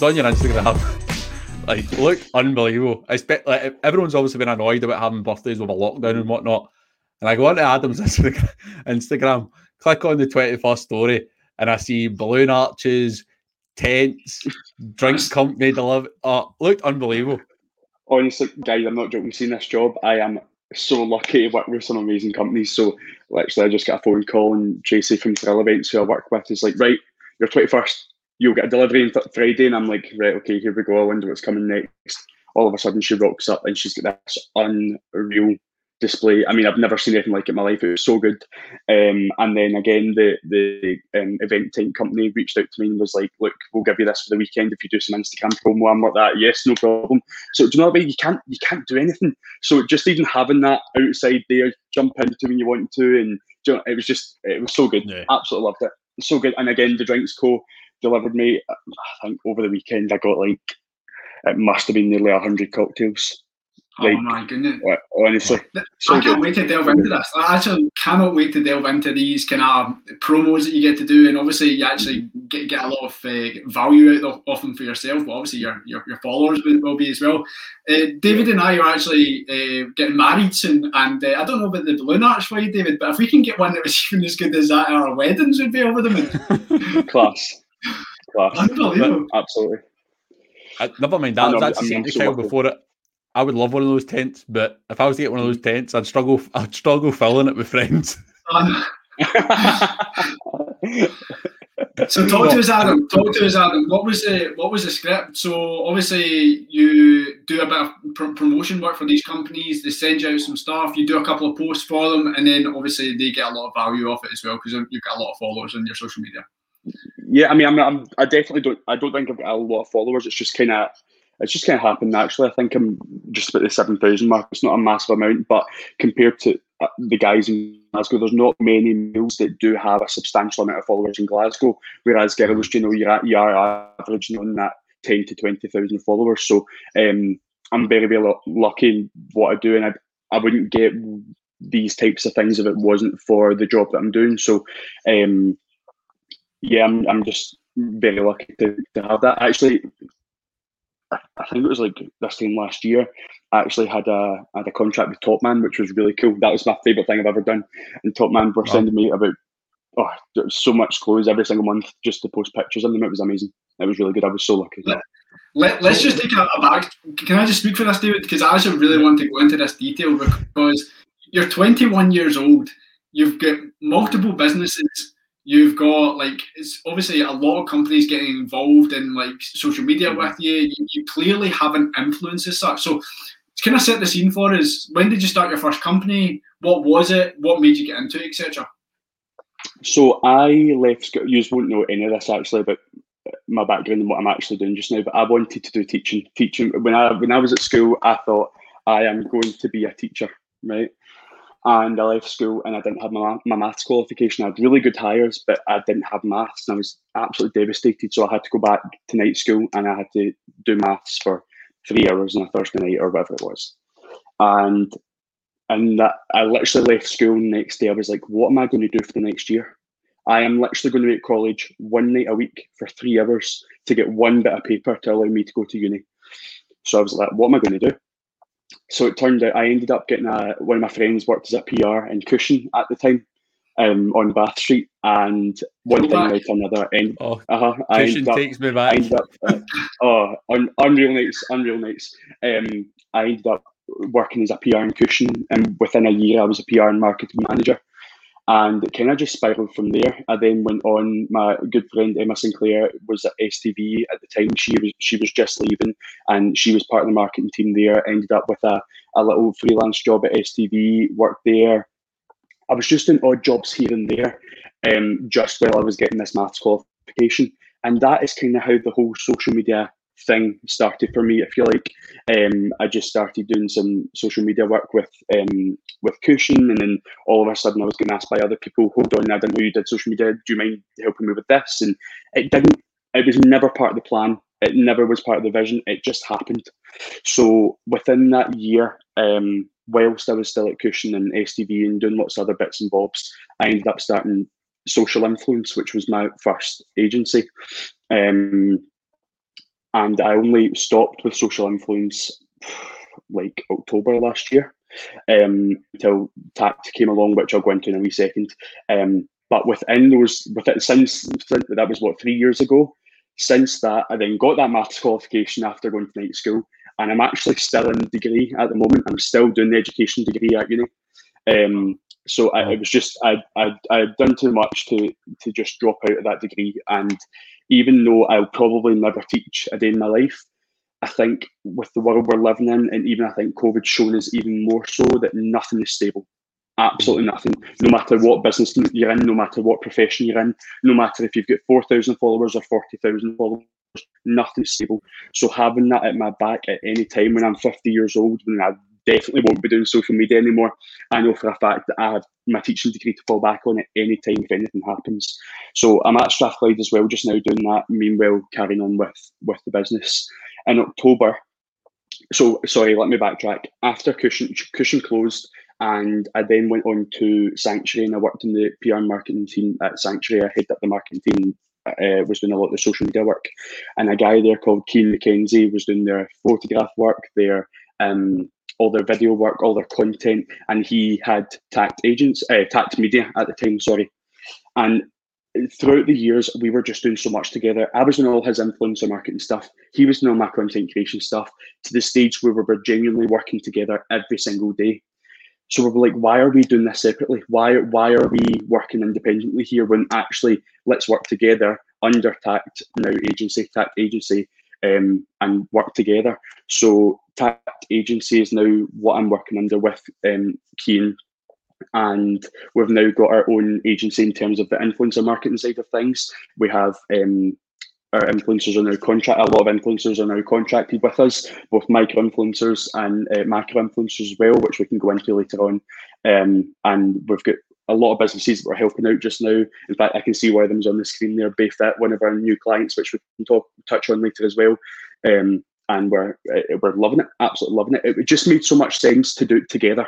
was on your Instagram. like, look unbelievable. I expect like everyone's obviously been annoyed about having birthdays with a lockdown and whatnot. And I go onto Adam's Instagram, click on the 21st story, and I see balloon arches, tents, drinks company deliver. Oh, uh, looked unbelievable. Honestly, guys, I'm not joking. Seeing this job, I am so lucky to work with some amazing companies. So, literally, I just got a phone call, and Tracy from Thrill Events, who I work with, is like, right, you're 21st, you'll get a delivery on Friday. And I'm like, right, okay, here we go. I wonder what's coming next. All of a sudden, she rocks up and she's got this unreal display. I mean, I've never seen anything like it in my life. It was so good. Um, and then again, the the um, event type company reached out to me and was like, "Look, we'll give you this for the weekend if you do some Instagram promo and what that." Yes, no problem. So do you know what I mean? You can't you can't do anything. So just even having that outside there, jump into when you want to, and you know, it was just it was so good. Yeah. Absolutely loved it. So good. And again, the drinks co delivered me. I think over the weekend I got like it must have been nearly hundred cocktails. Like, oh my goodness! Honestly, so I can't good. wait to delve into this. I actually cannot wait to delve into these kind of promos that you get to do, and obviously you actually get, get a lot of uh, value out of, them for yourself, but obviously your your, your followers will, will be as well. Uh, David and I are actually uh, getting married soon, and uh, I don't know about the balloon arch for you, David, but if we can get one that was even as good as that, our weddings would be over the moon. Class, absolutely. I, never mind that. I was actually saying to Kyle before it I would love one of those tents, but if I was to get one of those tents, I'd struggle. I'd struggle filling it with friends. Um, so talk to us, Adam. Talk to us, Adam. What was the what was the script? So obviously you do a bit of pr- promotion work for these companies. They send you out some stuff. You do a couple of posts for them, and then obviously they get a lot of value off it as well because you've got a lot of followers on your social media. Yeah, I mean, I'm, I'm, i definitely don't. I don't think I've got a lot of followers. It's just kind of it's just kind of happened naturally. I think I'm just about the 7,000 mark. It's not a massive amount, but compared to uh, the guys in Glasgow, there's not many males that do have a substantial amount of followers in Glasgow. Whereas girls, you know, you're, at, you are averaging on that 10 to 20,000 followers. So um, I'm very, very lucky in what I do. And I, I wouldn't get these types of things if it wasn't for the job that I'm doing. So, um, yeah, I'm, I'm just very lucky to, to have that. Actually, I think it was like this time last year. I actually had a had a contract with Topman, which was really cool. That was my favourite thing I've ever done. And Topman were wow. sending me about oh, so much clothes every single month just to post pictures of them. It was amazing. It was really good. I was so lucky. Let, let, us just take a, a, back. Can I just speak for this, David? Because I actually really want to go into this detail because you're 21 years old. You've got multiple businesses You've got like it's obviously a lot of companies getting involved in like social media mm. with you. You, you clearly have an influence as such. So can I set the scene for us? When did you start your first company? What was it? What made you get into it, etc. So I left. You won't know any of this actually, but uh, my background and what I'm actually doing just now. But I wanted to do teaching. Teaching when I when I was at school, I thought I am going to be a teacher, right? And I left school and I didn't have my, my maths qualification. I had really good hires, but I didn't have maths and I was absolutely devastated. So I had to go back to night school and I had to do maths for three hours on a Thursday night or whatever it was. And and that, I literally left school next day. I was like, what am I going to do for the next year? I am literally going to be at college one night a week for three hours to get one bit of paper to allow me to go to uni. So I was like, what am I going to do? So it turned out I ended up getting a one of my friends worked as a PR in Kushion at the time. Um, on Bath Street, and one Go thing back. led to another. And oh, uh-huh, I Kushion up, takes me back. I ended up, uh, oh, un, unreal nights, unreal nights. Um, I ended up working as a PR in Kushion, and within a year, I was a PR and marketing manager and kind of just spiraled from there. I then went on. My good friend Emma Sinclair was at STV at the time. She was she was just leaving, and she was part of the marketing team there. Ended up with a, a little freelance job at STV. Worked there. I was just in odd jobs here and there, um, just while I was getting this maths qualification, and that is kind of how the whole social media thing started for me. I feel like um, I just started doing some social media work with um, with Kushion, and then all of a sudden I was getting asked by other people, "Hold on, I didn't know you did social media. Do you mind helping me with this?" And it didn't. It was never part of the plan. It never was part of the vision. It just happened. So within that year, um, whilst I was still at Kushion and STV and doing lots of other bits and bobs, I ended up starting Social Influence, which was my first agency. Um, and I only stopped with social influence like October last year um, until Tact came along, which I'll go into in a wee second. Um, but within those, with it since, since that was what three years ago. Since that, I then got that maths qualification after going to night school, and I'm actually still in degree at the moment. I'm still doing the education degree at uni. Um, so I, it was just I I I'd done too much to to just drop out of that degree, and even though I'll probably never teach a day in my life, I think with the world we're living in, and even I think COVID's shown us even more so that nothing is stable. Absolutely mm-hmm. nothing. No matter what business you're in, no matter what profession you're in, no matter if you've got 4,000 followers or 40,000 followers, nothing's stable. So having that at my back at any time when I'm 50 years old, when I definitely won't be doing social media anymore, I know for a fact that I have my teaching degree to fall back on at any time if anything happens. So I'm at Strathclyde as well, just now doing that, meanwhile carrying on with, with the business. In October, so sorry, let me backtrack. After Kushion, Kushion closed, and I then went on to Sanctuary and I worked in the PR marketing team at Sanctuary. I headed up the marketing team, uh, was doing a lot of the social media work. And a guy there called Keen McKenzie was doing their photograph work, their um, all their video work, all their content, and he had Tact agents, uh, Tact Media at the time, sorry. And throughout the years, we were just doing so much together. I was doing all his influencer marketing stuff. He was doing all my content creation stuff to the stage where we were genuinely working together every single day. So we were like, why are we doing this separately? Why why are we working independently here when actually let's work together under Tact now agency, Tact agency, um, and work together. So Tact agency is now what I'm working under with um, Keen, and we've now got our own agency in terms of the influencer marketing side of things. We have um, our influencers are now contract. A lot of influencers are now contracted with us, both micro influencers and uh, macro influencers as well, which we can go into later on. Um, and we've got a lot of businesses that we're helping out just now. In fact, I can see one of them's on the screen there. Bayfit, one of our new clients, which we can talk touch on later as well. Um, and we're uh, we're loving it, absolutely loving it. It just made so much sense to do it together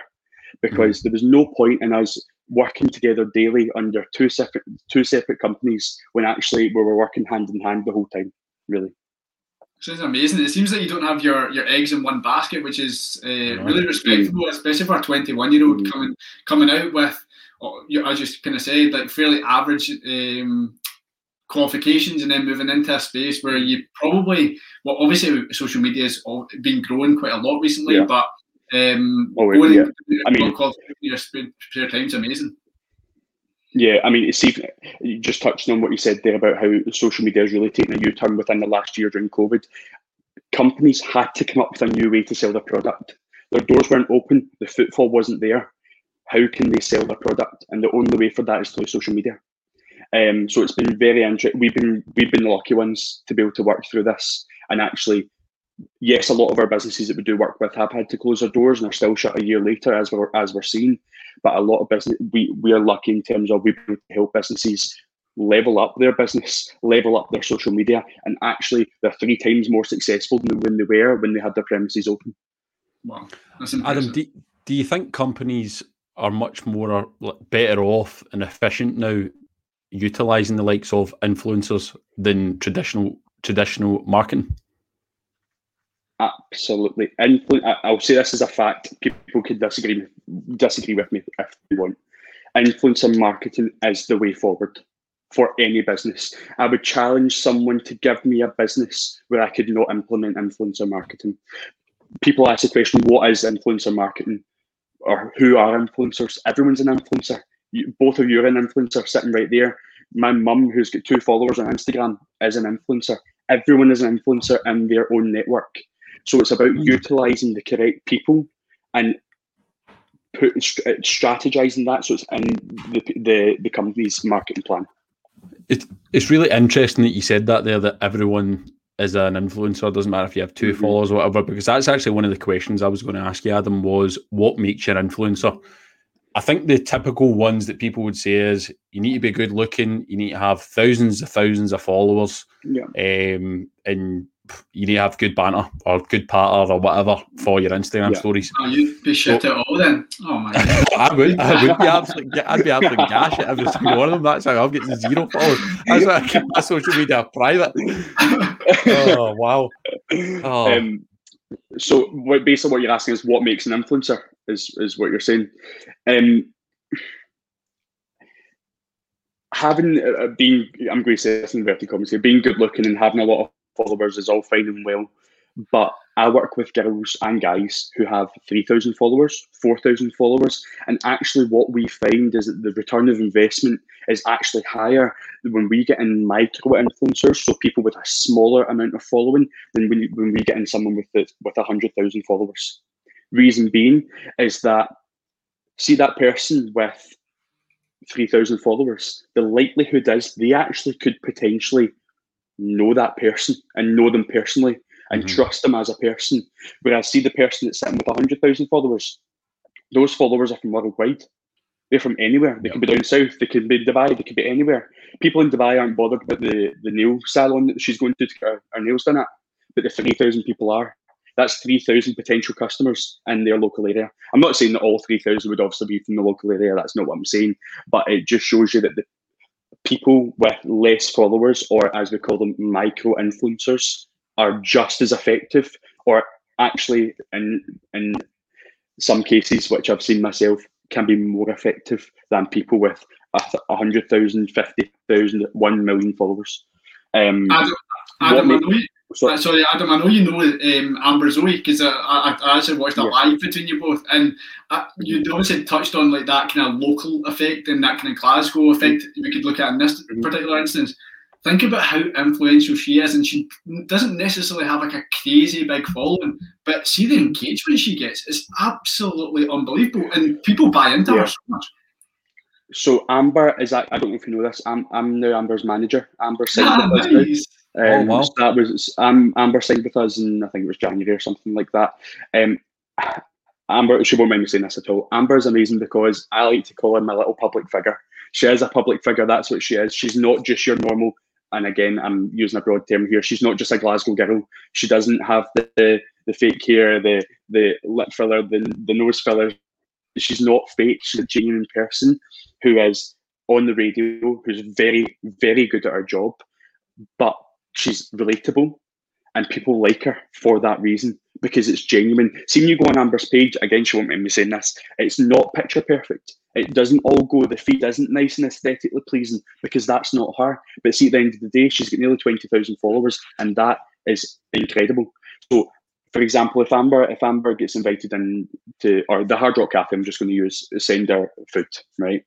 because mm. there was no point in us working together daily under two separate two separate companies when actually we were working hand in hand the whole time. Really. Sounds amazing. It seems like you don't have your, your eggs in one basket, which is uh, really respectable, especially for a 21 year old mm. coming coming out with, oh, I just kind of said, like fairly average um, qualifications and then moving into a space where you probably, well, obviously social media has been growing quite a lot recently, yeah. but um, oh, yeah. I mean, your spare time's amazing. Yeah, I mean, you just touched on what you said there about how social media has really taken a U turn within the last year during COVID. Companies had to come up with a new way to sell their product. Their doors weren't open, the footfall wasn't there. How can they sell their product? And the only way for that is through social media. Um, so it's been very interesting. We've been we've been the lucky ones to be able to work through this and actually yes, a lot of our businesses that we do work with have had to close their doors and are still shut a year later, as we're as we're seeing. But a lot of business, we we are lucky in terms of we help businesses level up their business, level up their social media, and actually they're three times more successful than when they were when they had their premises open. Wow, Adam, do, do you think companies are much more better off and efficient now utilizing the likes of influencers than traditional traditional marketing? Absolutely. Influ- I'll say this as a fact. People can disagree disagree with me if they want. Influencer marketing is the way forward for any business. I would challenge someone to give me a business where I could not implement influencer marketing. People ask the question, what is influencer marketing? Or who are influencers? Everyone's an influencer. You, both of you are an influencer sitting right there. My mum, who's got two followers on Instagram, is an influencer. Everyone is an influencer in their own network. So it's about mm. utilizing the correct people and put uh, strategizing that so it's in the, the, the company's marketing plan. It, it's really interesting that you said that there that everyone is an influencer. It doesn't matter if you have 2 mm-hmm. followers or whatever, because that's actually one of the questions I was going to ask you, Adam, was what makes you an influencer? I think the typical ones that people would say is you need to be good looking, you need to have thousands of thousands of followers, yeah. um, and you need to have good banter or good patter or whatever for your Instagram yeah. stories. Oh, you'd be shit so, at all then. Oh my god, I would. I would be absolutely. I'd be absolutely gash at every single one of them. That's how I'm getting zero followers. That's why I keep my social media private. oh wow! Oh. Um, so what, basically what you're asking is what makes an influencer is is what you're saying. Um, having uh, being I'm going to say this in inverted commas here, being good looking and having a lot of followers is all fine and well, but I work with girls and guys who have 3,000 followers, 4,000 followers. And actually, what we find is that the return of investment is actually higher when we get in micro influencers, so people with a smaller amount of following, than when, when we get in someone with, the, with 100,000 followers. Reason being is that, see that person with 3,000 followers, the likelihood is they actually could potentially know that person and know them personally and mm-hmm. trust them as a person. Whereas see the person that's sitting with 100,000 followers, those followers are from worldwide. They're from anywhere. They yep. could be down south. They could be in Dubai. They could be anywhere. People in Dubai aren't bothered about the, the nail salon that she's going to to get her, her nails done at, but the 3,000 people are. That's 3,000 potential customers in their local area. I'm not saying that all 3,000 would obviously be from the local area. That's not what I'm saying. But it just shows you that the people with less followers, or as we call them, micro influencers, are just as effective, or actually, in in some cases, which I've seen myself, can be more effective than people with a 100,000, 50,000, 1 million followers. Um, Adam, Adam I know you, so, uh, sorry, Adam, I know you know um, Amber Zoe because I, I, I, actually watched a yeah. live between you both, and uh, you obviously touched on like that kind of local effect and that kind of Glasgow effect. We could look at in this mm-hmm. particular instance think about how influential she is, and she doesn't necessarily have like a crazy big following, but see the engagement she gets is absolutely unbelievable, and people buy into yeah. her so much. So Amber is that I don't know if you know this. I'm I'm now Amber's manager. Amber signed ah, nice. Us. Um, oh, wow. That was um, Amber signed with us in I think it was January or something like that. Um, Amber, she won't mind me saying this at all. Amber is amazing because I like to call her my little public figure. She is a public figure. That's what she is. She's not just your normal and again, I'm using a broad term here. She's not just a Glasgow girl. She doesn't have the the, the fake hair, the the lip filler, the the nose filler. She's not fake. She's a genuine person who is on the radio, who's very very good at her job, but she's relatable, and people like her for that reason because it's genuine. Seeing you go on Amber's page again, she won't mind me saying this. It's not picture perfect it doesn't all go, the feed isn't nice and aesthetically pleasing because that's not her. But see, at the end of the day, she's got nearly 20,000 followers and that is incredible. So, for example, if Amber if Amber gets invited in to, or the Hard Rock Cafe, I'm just going to use, send her food, right?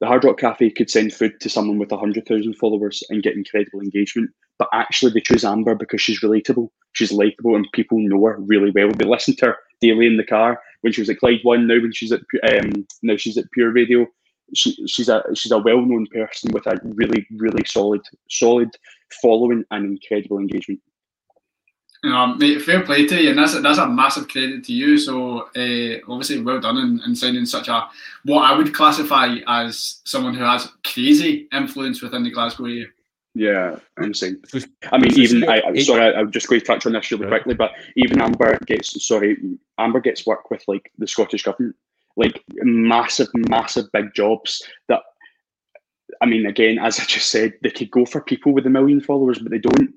The Hard Rock Cafe could send food to someone with 100,000 followers and get incredible engagement. But actually, they choose Amber because she's relatable, she's likable, and people know her really well. They listen to her daily in the car when she was at Clyde One. Now when she's at um, now she's at Pure Radio. She, she's a she's a well known person with a really really solid solid following and incredible engagement. Um, mate, fair play to you, and that's a, that's a massive credit to you. So uh, obviously, well done in, in sounding such a what I would classify as someone who has crazy influence within the Glasgow area. Yeah, I'm saying. I mean, even I, sorry, I, am just going to touch on this really quickly, but even Amber gets sorry, Amber gets work with like the Scottish government, like massive, massive big jobs that. I mean, again, as I just said, they could go for people with a million followers, but they don't.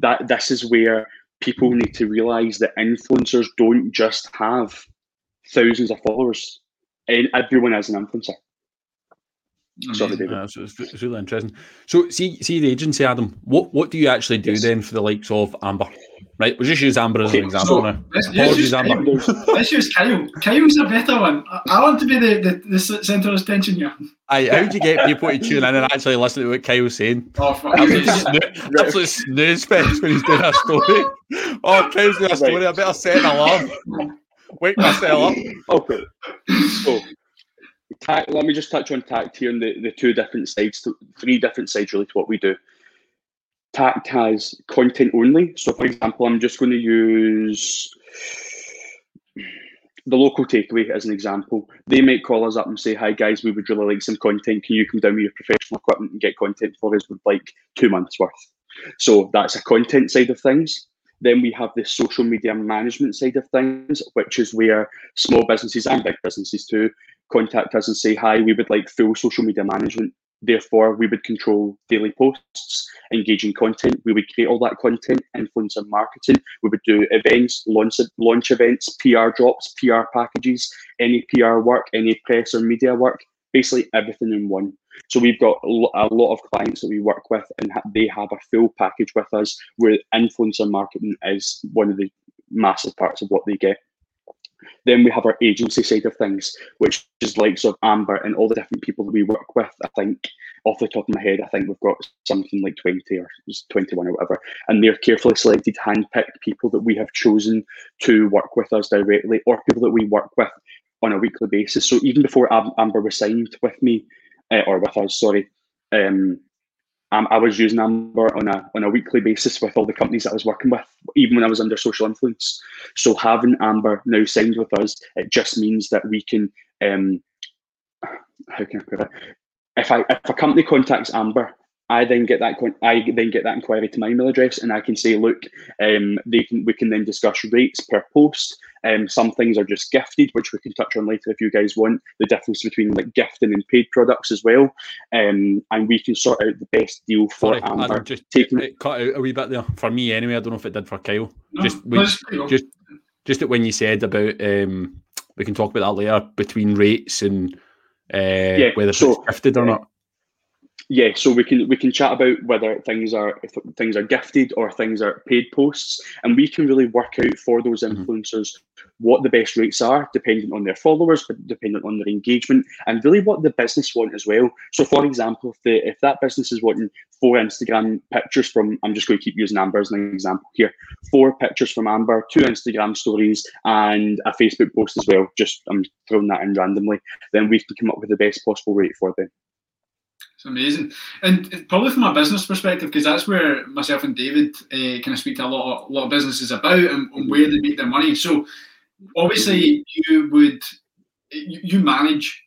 That this is where people need to realize that influencers don't just have thousands of followers. And everyone is an influencer. Sorry, David. Uh, so it's, it's, really interesting. So, see, see the agency, Adam. What what do you actually do yes. then for the likes of Amber? Right, we'll just use Amber as an example so, now. Let's, Apologies, Amber. let's use Kyle. Kyle's a better one. I, I want to be the, the, the centre of attention here. Aye, how do you get people to tune in and actually listen to what Kyle's saying? Oh, fuck. Absolute, snooze fest when he's doing a story. Oh, Kyle's doing a story. I better set an alarm. Wake myself up. Okay. So, tact, let me just touch on tact here and the, the two different sides, three different sides really to what we do. Tact has content only. So, for example, I'm just going to use the local takeaway as an example. They might call us up and say, Hi guys, we would really like some content. Can you come down with your professional equipment and get content for us with like two months worth? So that's a content side of things. Then we have the social media management side of things, which is where small businesses and big businesses too contact us and say, hi, we would like full social media management Therefore, we would control daily posts, engaging content. We would create all that content, influencer marketing. We would do events, launch launch events, PR drops, PR packages, any PR work, any press or media work, basically everything in one. So we've got a lot of clients that we work with, and they have a full package with us where influencer marketing is one of the massive parts of what they get. Then we have our agency side of things, which is likes of Amber and all the different people that we work with. I think off the top of my head, I think we've got something like 20 or 21 or whatever. And they're carefully selected, hand-picked people that we have chosen to work with us directly or people that we work with on a weekly basis. So even before Amber was signed with me, uh, or with us, sorry, um, I was using Amber on a on a weekly basis with all the companies that I was working with, even when I was under social influence. So having Amber now signed with us, it just means that we can. Um, how can I put it? If I if a company contacts Amber I then get that I then get that inquiry to my email address, and I can say, look, um, they can we can then discuss rates per post. Um, some things are just gifted, which we can touch on later if you guys want. The difference between like gifting and paid products as well, um, and we can sort out the best deal for Sorry, Amber. Just taking it cut out a wee bit there for me anyway. I don't know if it did for Kyle. No, just no, when, it's pretty just just when you said about um, we can talk about that later between rates and uh, whether so, it's gifted or not yeah, so we can we can chat about whether things are if things are gifted or things are paid posts, and we can really work out for those Mm-hmm. influencers what the best rates are, depending on their followers, but depending on their engagement, and really what the business want as well. So, for example, if the if that business is wanting four Instagram pictures from, I'm just going to keep using Amber as an example here, four pictures from Amber, two Instagram stories, and a Facebook post as well. Just I'm throwing that in randomly. Then we can come up with the best possible rate for them. It's amazing, and probably from a business perspective, because that's where myself and David uh, kind of speak to a lot of a lot of businesses about and, and where they make their money. So, obviously, you would you, you manage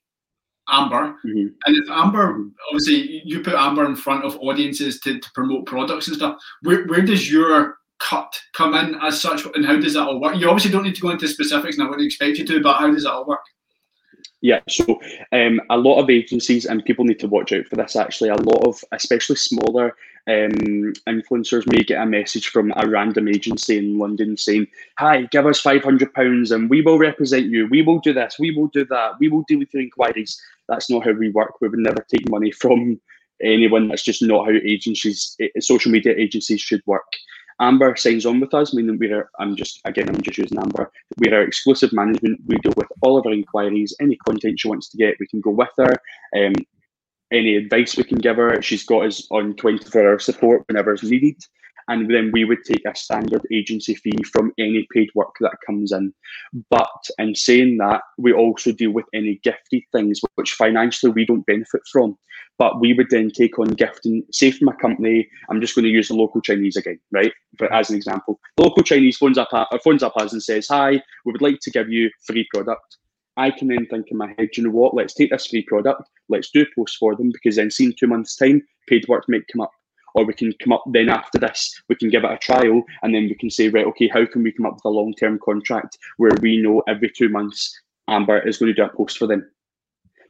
Amber, mm-hmm. and if Amber, obviously, you put Amber in front of audiences to, to promote products and stuff. Where where does your cut come in as such, and how does that all work? You obviously don't need to go into specifics, and I wouldn't expect you to, but how does that all work? Yeah, so um, a lot of agencies and people need to watch out for this. Actually, a lot of especially smaller um, influencers may get a message from a random agency in London saying, "Hi, give us five hundred pounds and we will represent you. We will do this. We will do that. We will deal with your inquiries." That's not how we work. We would never take money from anyone. That's just not how agencies, eh, social media agencies, should work. Amber signs on with us, meaning we're, I'm just, again, I'm just using Amber. We're our exclusive management. We deal with all of our inquiries, any content she wants to get, we can go with her. Um, any advice we can give her, she's got us on 24 hour support whenever it's needed. And then we would take a standard agency fee from any paid work that comes in. But in saying that, we also deal with any gifted things which financially we don't benefit from but we would then take on gifting, say from a company, I'm just going to use the local Chinese again, right? But as an example, the local Chinese phones up, phones up us and says, hi, we would like to give you free product. I can then think in my head, you know what, let's take this free product, let's do posts for them, because then see in two months' time, paid work might come up. Or we can come up then after this, we can give it a trial, and then we can say, right, okay, how can we come up with a long term contract where we know every two months Amber is going to do a post for them?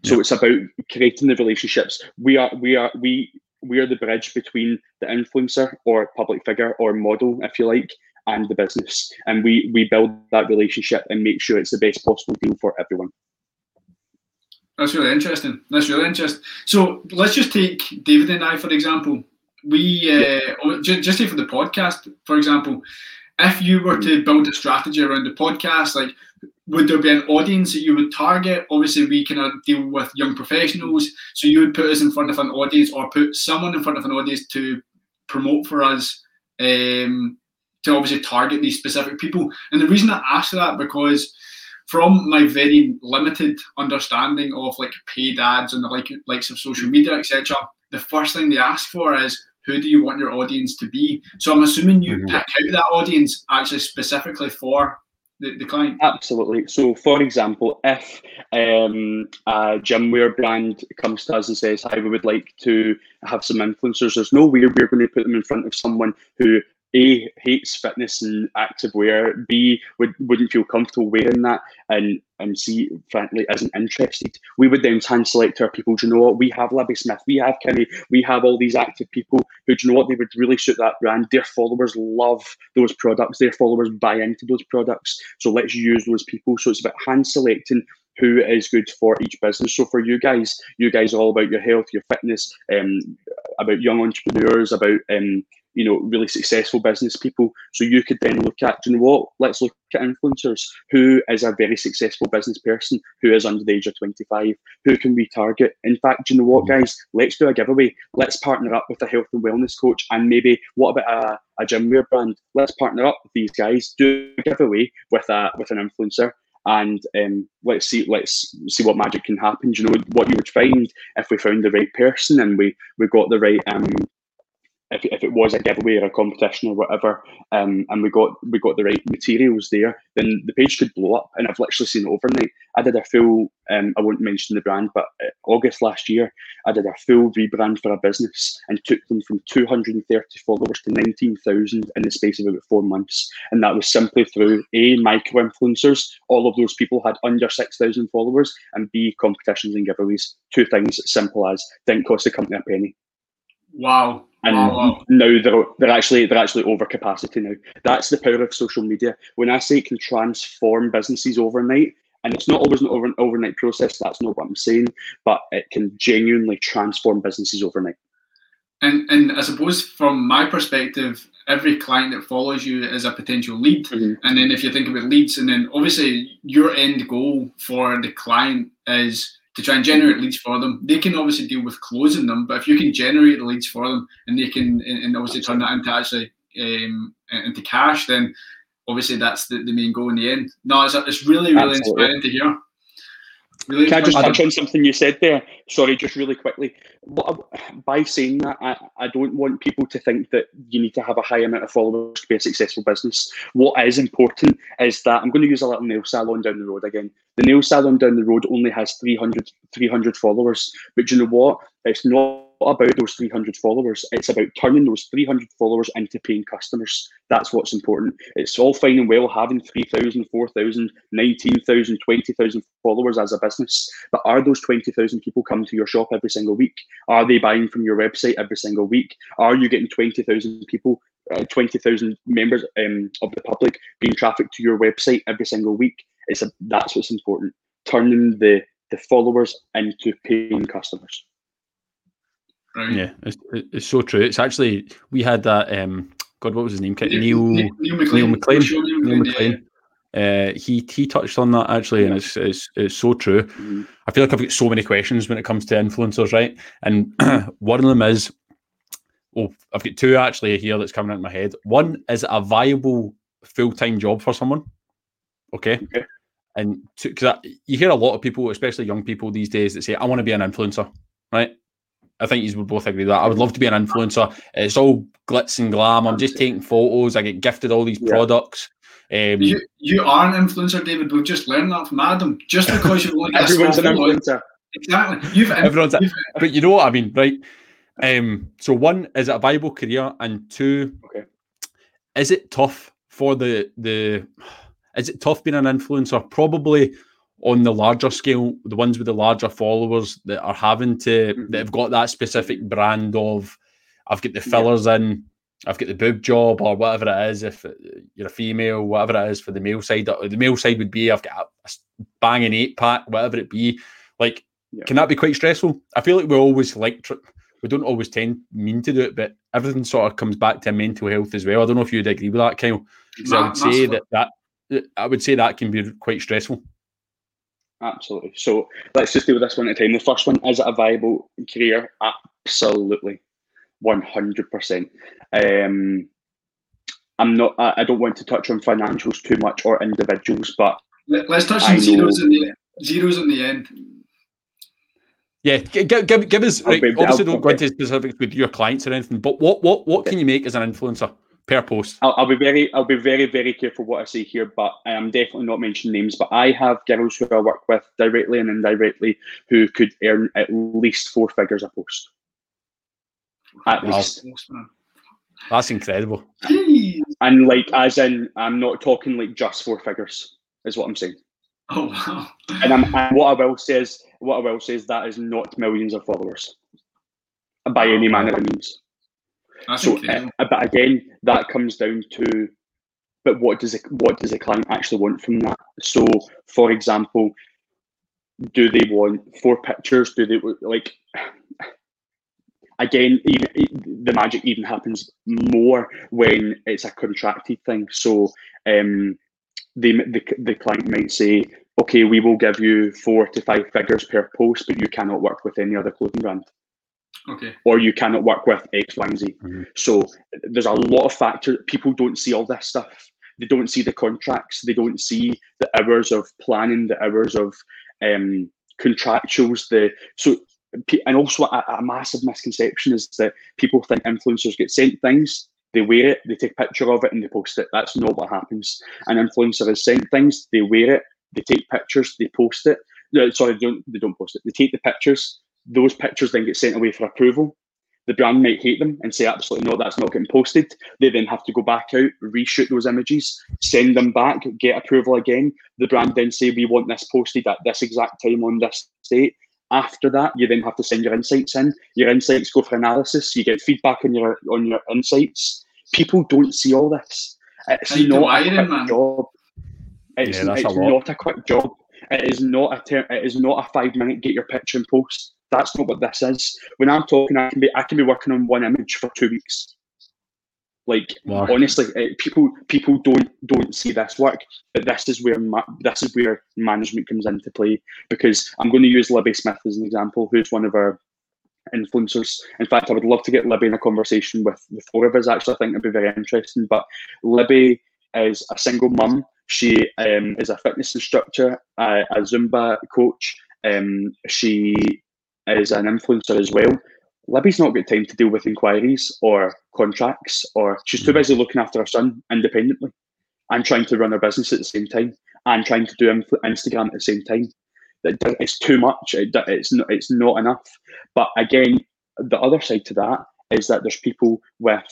So yeah. it's about creating the relationships. We are we are we we are the bridge between the influencer or public figure or model, if you like, and the business. And we we build that relationship and make sure it's the best possible deal for everyone. That's really interesting. That's really interesting. So let's just take David and I, for example. We uh, just, just say for the podcast, for example, if you were to build a strategy around the podcast, like would there be an audience that you would target? Obviously, we kind of deal with young professionals, so you would put us in front of an audience or put someone in front of an audience to promote for us, um, to obviously target these specific people. And the reason I ask that because from my very limited understanding of like paid ads and the like likes of social media, etc., the first thing they ask for is who do you want your audience to be? So I'm assuming you mm-hmm. pick out that audience actually specifically for the, the client? Absolutely. So, for example, if um, a gymwear brand comes to us and says, "Hi, we would like to have some influencers," there's no way we're going to put them in front of someone who a hates fitness and active wear. B would wouldn't feel comfortable wearing that, and and C frankly isn't interested. We would then hand select our people. Do you know what? We have Libby Smith, we have Kenny, we have all these active people who do you know what they would really suit that brand. Their followers love those products. Their followers buy into those products. So let's use those people. So it's about hand selecting who is good for each business. So for you guys, you guys are all about your health, your fitness, um, about young entrepreneurs, about um, you know, really successful business people. So you could then look at, you know what, let's look at influencers. Who is a very successful business person who is under the age of 25? Who can we target? In fact, you know what, mm-hmm. guys, let's do a giveaway. Let's partner up with a health and wellness coach and maybe what about a, a gym wear brand? Let's partner up with these guys, do a giveaway with a with an influencer and um, let's see let's see what magic can happen. Do you know what you would find if we found the right person and we we got the right um, if, if it was a giveaway or a competition or whatever, um, and we got we got the right materials there, then the page could blow up. And I've literally seen it overnight. I did a full, um, I won't mention the brand, but uh, August last year, I did a full rebrand for a business and took them from 230 followers to 19,000 in the space of about four months. And that was simply through A, micro influencers. All of those people had under 6,000 followers, and B, competitions and giveaways. Two things simple as didn't cost the company a penny. Wow and wow, wow. now they're they're actually they're actually over capacity now. That's the power of social media. When I say it can transform businesses overnight, and it's not always an over, overnight process. That's not what I'm saying, but it can genuinely transform businesses overnight. And and I suppose from my perspective, every client that follows you is a potential lead. Mm-hmm. And then if you think about leads, and then obviously your end goal for the client is to try and generate leads for them. They can obviously deal with closing them, but if you can generate the leads for them and they can and obviously turn that into actually um, into cash, then obviously that's the, the main goal in the end. No, it's, it's really really Absolutely. inspiring to hear. Really Can I just touch on something you said there? Sorry, just really quickly. By saying that, I, I don't want people to think that you need to have a high amount of followers to be a successful business. What is important is that I'm going to use a little nail salon down the road again. The nail salon down the road only has 300, 300 followers, but you know what? It's not about those 300 followers. It's about turning those 300 followers into paying customers. That's what's important. It's all fine and well having 3,000, 4,000, 19,000, 20,000 followers as a business. But are those 20,000 people coming to your shop every single week? Are they buying from your website every single week? Are you getting 20,000 people uh, 20,000 members um, of the public being trafficked to your website every single week. It's a, that's what's important. Turning the, the followers into paying customers. Right. Yeah, it's, it's so true. It's actually we had that. Um, God, what was his name? Neil Neil, Neil McLean. Neil McLean. Neil McLean. Uh, he he touched on that actually, and it's it's, it's so true. Mm-hmm. I feel like I've got so many questions when it comes to influencers, right? And one of them is, well, I've got two actually here that's coming into my head. One is a viable full time job for someone. Okay. okay. And because you hear a lot of people, especially young people these days, that say, "I want to be an influencer," right? I think you would both agree that I would love to be an influencer. It's all glitz and glam. I'm just taking photos. I get gifted all these yeah. products. Um, you you are an influencer, David. We've just learned that from Adam. Just because you've only everyone's an influencer. Exactly. You've everyone's. You've, a, but you know what I mean, right? Um, so one is it a viable career, and two, okay. is it tough for the the? Is it tough being an influencer? Probably on the larger scale, the ones with the larger followers that are having to mm-hmm. that have got that specific brand of I've got the fillers yeah. in, I've got the boob job or whatever it is. If you're a female, whatever it is for the male side, the male side would be I've got a banging eight pack, whatever it be. Like, yeah. can that be quite stressful? I feel like we're always like we don't always tend mean to do it, but everything sort of comes back to mental health as well. I don't know if you'd agree with that, Kyle. Because I would say that that I would say that can be quite stressful. Absolutely. So let's just do this one at a time. The first one is it a viable career? Absolutely, one hundred percent. Um, I'm not. I, I, don't want to touch on financials too much or individuals, but let's touch on zeros in the zeros in the end. Yeah, give, give, give us. Right, obviously, don't go into specifics with your clients or anything, but what what what can you make as an influencer? Per post. I'll, I'll, be very, I'll be very, very careful what I say here, but I am definitely not mentioning names. But I have girls who I work with directly and indirectly who could earn at least four figures a post. At wow. least. That's incredible. And like, as in, I'm not talking like just four figures, is what I'm saying. Oh wow. And, I'm, and what I will say is, what I will say is that is not millions of followers by any manner of means. That's So, incredible. uh, but again, that comes down to, but what does it, what does the client actually want from that? So, for example, do they want four pictures? Do they like? Again, even, the magic even happens more when it's a contracted thing. So, um, they, the the client might say, "Okay, we will give you four to five figures per post, but you cannot work with any other clothing brand." Okay. or you cannot work with X, Y, and Z. Mhm. So there's a lot of factors. People don't see all this stuff. They don't see the contracts. They don't see the hours of planning, the hours of um, contractuals. The so and also a, a massive misconception is that people think influencers get sent things. They wear it, they take a picture of it, and they post it. That's not what happens. An influencer is sent things, they wear it, they take pictures, they post it. No, sorry, they don't they don't post it. They take the pictures, those pictures then get sent away for approval. The brand might hate them and say, absolutely no, that's not getting posted. They then have to go back out, reshoot those images, send them back, get approval again. The brand then say, we want this posted at this exact time on this date. After that, you then have to send your insights in. Your insights go for analysis. You get feedback on your on your insights. People don't see all this. It's How you not a quick man. job. It's, Yeah, that's a it's lot. not a quick job. It is not a ter- it is not a five minute get your picture and post. That's not what this is. When I'm talking, I can be I can be working on one image for two weeks. Like Wow. honestly, eh, people people don't don't see this work, but this is where ma- this is where management comes into play. Because I'm going to use Libby Smith as an example, who's one of our influencers. In fact, I would love to get Libby in a conversation with the four of us. Actually, I think it'd be very interesting. But Libby is a single mum. She um, is a fitness instructor, uh, a Zumba coach. Um, she is an influencer as well. Libby's not got time to deal with inquiries or contracts, or she's too mm. busy looking after her son independently and trying to run her business at the same time and trying to do Instagram at the same time. It's too much. It's not. It's not enough. But again, the other side to that is that there's people with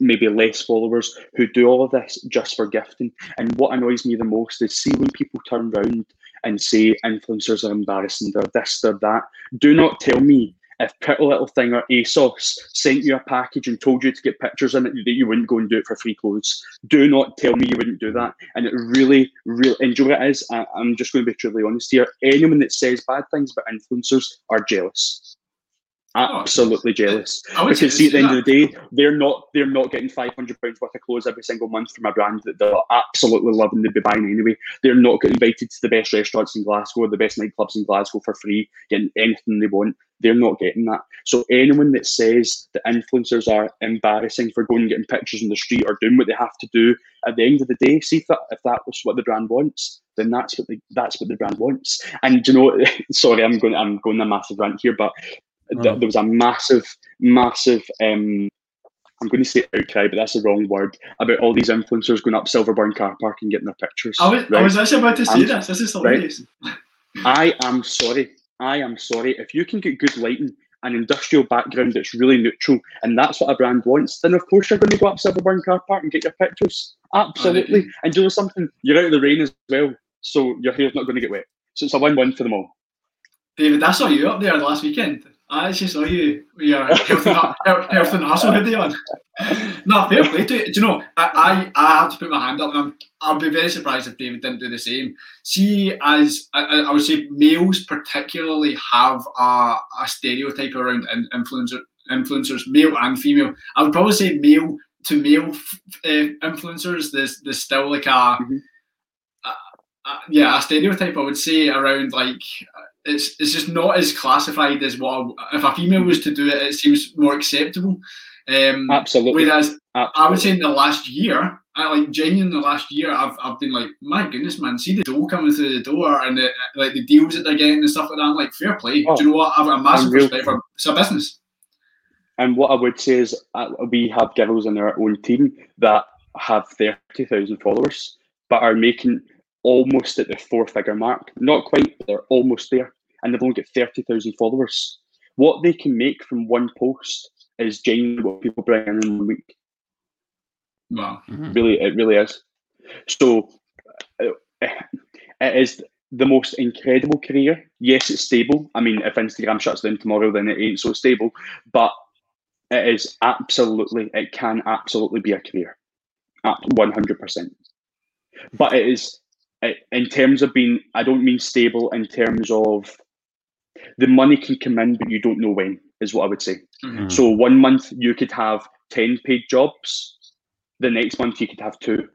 maybe less followers who do all of this just for gifting. And what annoys me the most is see when people turn around and say influencers are embarrassing, they're this, they're that. Do not tell me if Pretty Little Thing or ASOS sent you a package and told you to get pictures in it that you wouldn't go and do it for free clothes. Do not tell me you wouldn't do that. And it really, really, and you know it is? I, I'm just going to be truly honest here. Anyone that says bad things about influencers are jealous. Ah, absolutely jealous. Because see, at the end that. of the day, they're not they're not getting five hundred pounds worth of clothes every single month from a brand that they're absolutely loving to be buying anyway. They're not getting invited to the best restaurants in Glasgow or the best nightclubs in Glasgow for free, getting anything they want. They're not getting that. So anyone that says that influencers are embarrassing for going and getting pictures in the street or doing what they have to do, at the end of the day, see if that if that was what the brand wants, then that's what the that's what the brand wants. And you know, sorry, I'm going I'm going a massive rant here, but th- there was a massive, massive um I'm going to say outcry, but that's the wrong word. About all these influencers going up Silverburn car park and getting their pictures. I was, I was actually about to say I'm- this. This is hilarious. I am sorry. I am sorry. If you can get good lighting, an industrial background that's really neutral, and that's what a brand wants, then of course you're going to go up Silverburn car park and get your pictures. Absolutely. And do you know something? You're out of the rain as well, so your hair's not going to get wet. So it's a win-win for them all. David, I saw you up there last weekend. I just saw you with your health and, health, and hustle hoodie on. No, fair play to you. Do you know, I, I, I have to put my hand up and i would be very surprised if David didn't do the same. See, as I, I would say, males particularly have a, a stereotype around influencer, influencers, male and female. I would probably say male to male uh, influencers, there's, there's still like a, Mhm. a, a- yeah, a stereotype I would say around like it's it's just not as classified as what if a female was to do it, it seems more acceptable. Um, Absolutely. whereas I would Absolutely. say in the last year, I like genuinely in the last year, I've, I've been like, my goodness, man, see the dough coming through the door and the, like the deals that they're getting and stuff like that. I'm like, fair play. Oh, Do you know what? I've got a massive unreal. respect for it's a business. And what I would say is uh, we have girls in our own team that have 30,000 followers, but are making almost at the four figure mark. Not quite, but they're almost there. And they've only got 30,000 followers. What they can make from one post is genuinely what people bring in in one week. Wow. Mm-hmm. Really, it really is. So uh, it is the most incredible career. Yes, it's stable. I mean, if Instagram shuts down tomorrow, then it ain't so stable. But it is absolutely, it can absolutely be a career, at one hundred percent. But it is in terms of being. I don't mean stable in terms of the money can come in, but you don't know when. Is what I would say. Mhm. So one month you could have ten paid jobs. The next month you could have two.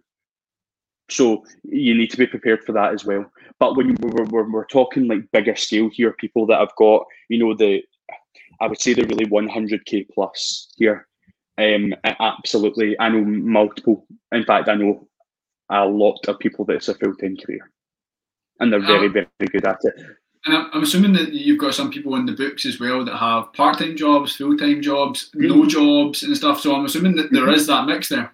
So you need to be prepared for that as well. But when we're, we're, we're talking like bigger scale here, people that have got, you know, the, I would say they're really 100k plus here. Um, absolutely. I know multiple. In fact, I know a lot of people that it's a full time career, and they're very, Um, very good at it. And I'm, I'm assuming that you've got some people in the books as well that have part time jobs, full time jobs, no jobs, and stuff. So I'm assuming that there is that mix there.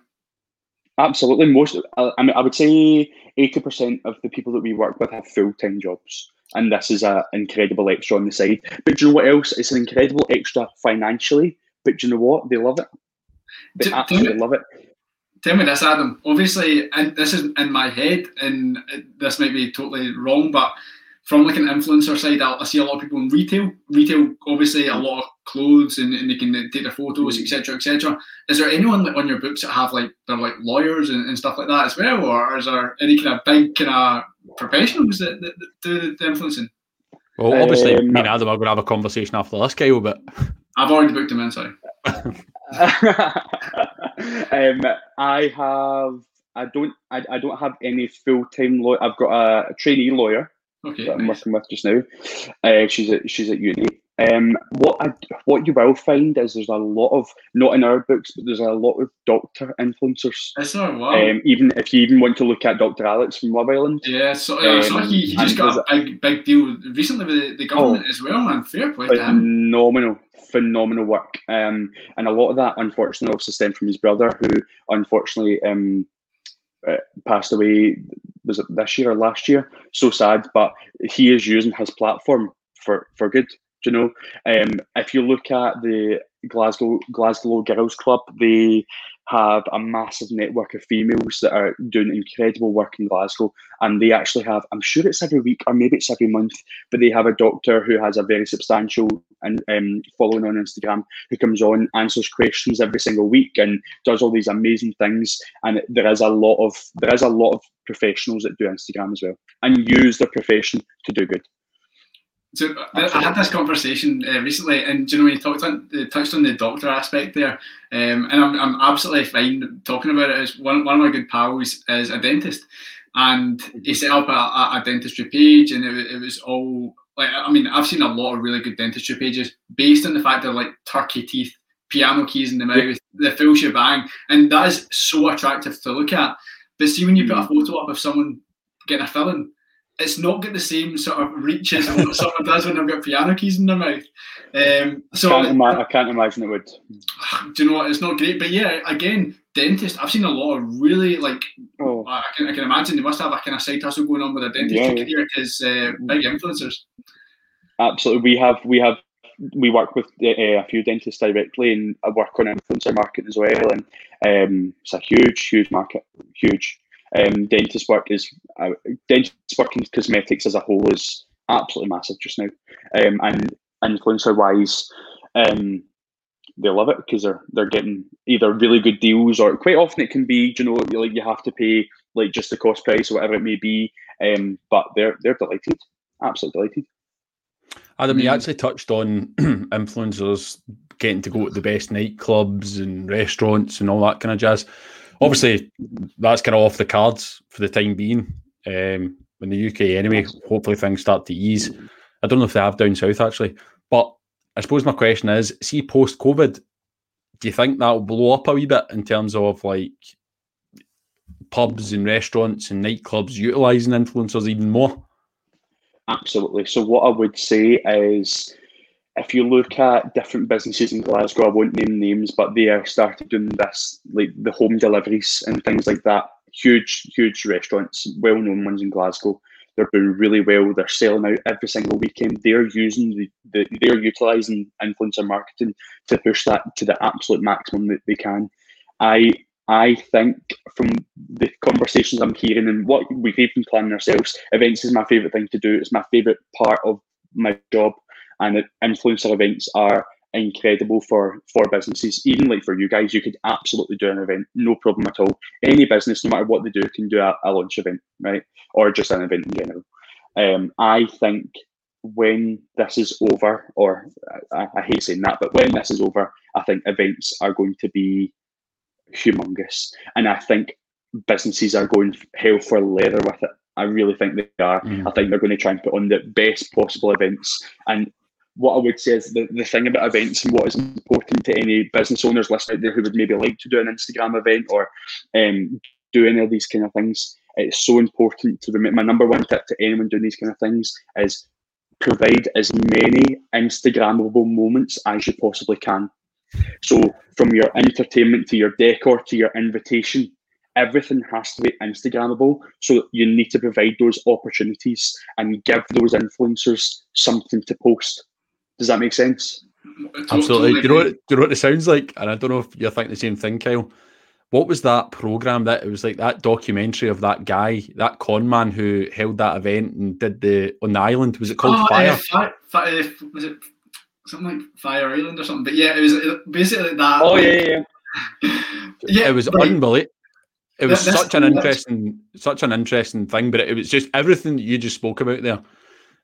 Absolutely, most. I I mean, I would say eighty percent of the people that we work with have full time jobs, and this is an incredible extra on the side. But do you know what else? It's an incredible extra financially. But do you know what? They love it. They Do- do absolutely you- love it. Tell me this, Adam. Obviously, and this is in my head, and this might be totally wrong, but from like an influencer side, I, I see a lot of people in retail. Retail, obviously, a lot of clothes, and, and they can take their photos, etc., etc. Is there anyone like, on your books that have like they're like lawyers and, and stuff like that as well, or is there any kind of big kind of professionals that, that, that do the influencing? Well, obviously, Um, me and Adam are going to have a conversation after this, Kyle, but I've already booked them in. Sorry. um, I have. I don't. I, I don't have any full time lawyer. I've got a, trainee lawyer Okay. that I'm nice. working with just now. Uh, she's at she's at uni. Um, what I, what you will find is there's a lot of not in our books, but there's a lot of doctor influencers. Is there? Wow. Um, even if you even want to look at Dr. Alex from Love Island, Yeah, so uh, so Um, he, he just got a big big deal recently with the, the government as well, man. Fair play to him. phenomenal, phenomenal work. Um, and a lot of that, unfortunately, also stemmed from his brother, who unfortunately um, uh, passed away. Was it this year or last year? So sad, but he is using his platform for for good. You know? Um, if you look at the Glasgow Glasgow Girls Club, they have a massive network of females that are doing incredible work in Glasgow, and they actually have. I'm sure it's every week or maybe it's every month but they have a doctor who has a very substantial and um, following on Instagram who comes on, answers questions every single week, and does all these amazing things. And there is a lot of there is a lot of professionals that do Instagram as well and use their profession to do good. So uh, I had this conversation uh, recently, and do you know when you talked on, uh, touched on the doctor aspect there, um, and I'm, I'm absolutely fine talking about it. As one, one of my good pals is a dentist, and he set up a, a, a dentistry page, and it, it was all like I mean I've seen a lot of really good dentistry pages based on the fact they're like turkey teeth, piano keys in the mouth, the full shebang, and that is so attractive to look at. But see when you put a photo up of someone getting a filling, it's not got the same sort of reach as what someone does when they've got piano keys in their mouth. Um, so Can't ima- I can't imagine it would. do you know what? It's not great, but yeah, again, dentist. I've seen a lot of really like. Oh, I can, I can imagine they must have a kind of side hustle going on with a dentistry Yeah, career because uh, big influencers. absolutely. We have we have we work with uh, a few dentists directly, and I work on influencer market as well. And um, it's a huge, huge market, huge. Um, dentist work is uh, dentist work in cosmetics as a whole is absolutely massive just now. Um, and influencer wise, um, they love it because they're they're getting either really good deals or quite often it can be you know like you have to pay like just the cost price or whatever it may be. Um, but they're they're delighted, absolutely delighted. Adam, you actually touched on influencers getting to go to the best nightclubs and restaurants and all that kind of jazz. Obviously, that's kind of off the cards for the time being. Um, in the UK, anyway, hopefully things start to ease. I don't know if they have down south actually, but I suppose my question is: see, post COVID, do you think that will blow up a wee bit in terms of like pubs and restaurants and nightclubs utilizing influencers even more? Absolutely. So what I would say is if you look at different businesses in Glasgow, I won't name names, but they are started doing this, like the home deliveries and things like that. Huge, huge restaurants, well known ones in Glasgow. They're doing really well. They're selling out every single weekend. They're using the, the they're utilizing influencer marketing to push that to the absolute maximum that they can. I I think from the conversations I'm hearing and what we've even planned ourselves, events is my favourite thing to do. It's my favourite part of my job, and influencer events are incredible for for businesses. Even like for you guys, you could absolutely do an event, no problem at all. Any business, no matter what they do, can do a, a launch event, right, or just an event in general. Um, I think when this is over, or I, I hate saying that, but when this is over, I think events are going to be humongous, and I think businesses are going hell for leather with it. I really think they are. Mm. I think they're going to try and put on the best possible events. And what I would say is the, the thing about events and what is important to any business owners listening out there who would maybe like to do an Instagram event or um, do any of these kind of things, it's so important to remember. My number one tip to anyone doing these kind of things is provide as many Instagrammable moments as you possibly can. So, from your entertainment to your decor to your invitation, everything has to be Instagrammable. So you need to provide those opportunities and give those influencers something to post. Does that make sense? Absolutely. Do you know what? Do you know what it sounds like? And I don't know if you're thinking the same thing, Kyle. What was that program that it was like that documentary of that guy, that con man who held that event and did the on the island? Was it called oh, Fyre? Uh, fire, was it something like Fire Island or something? But yeah, it was basically that. Oh yeah, yeah. yeah, it was unbelievable it was such an interesting, such an interesting thing. But it was just everything that you just spoke about there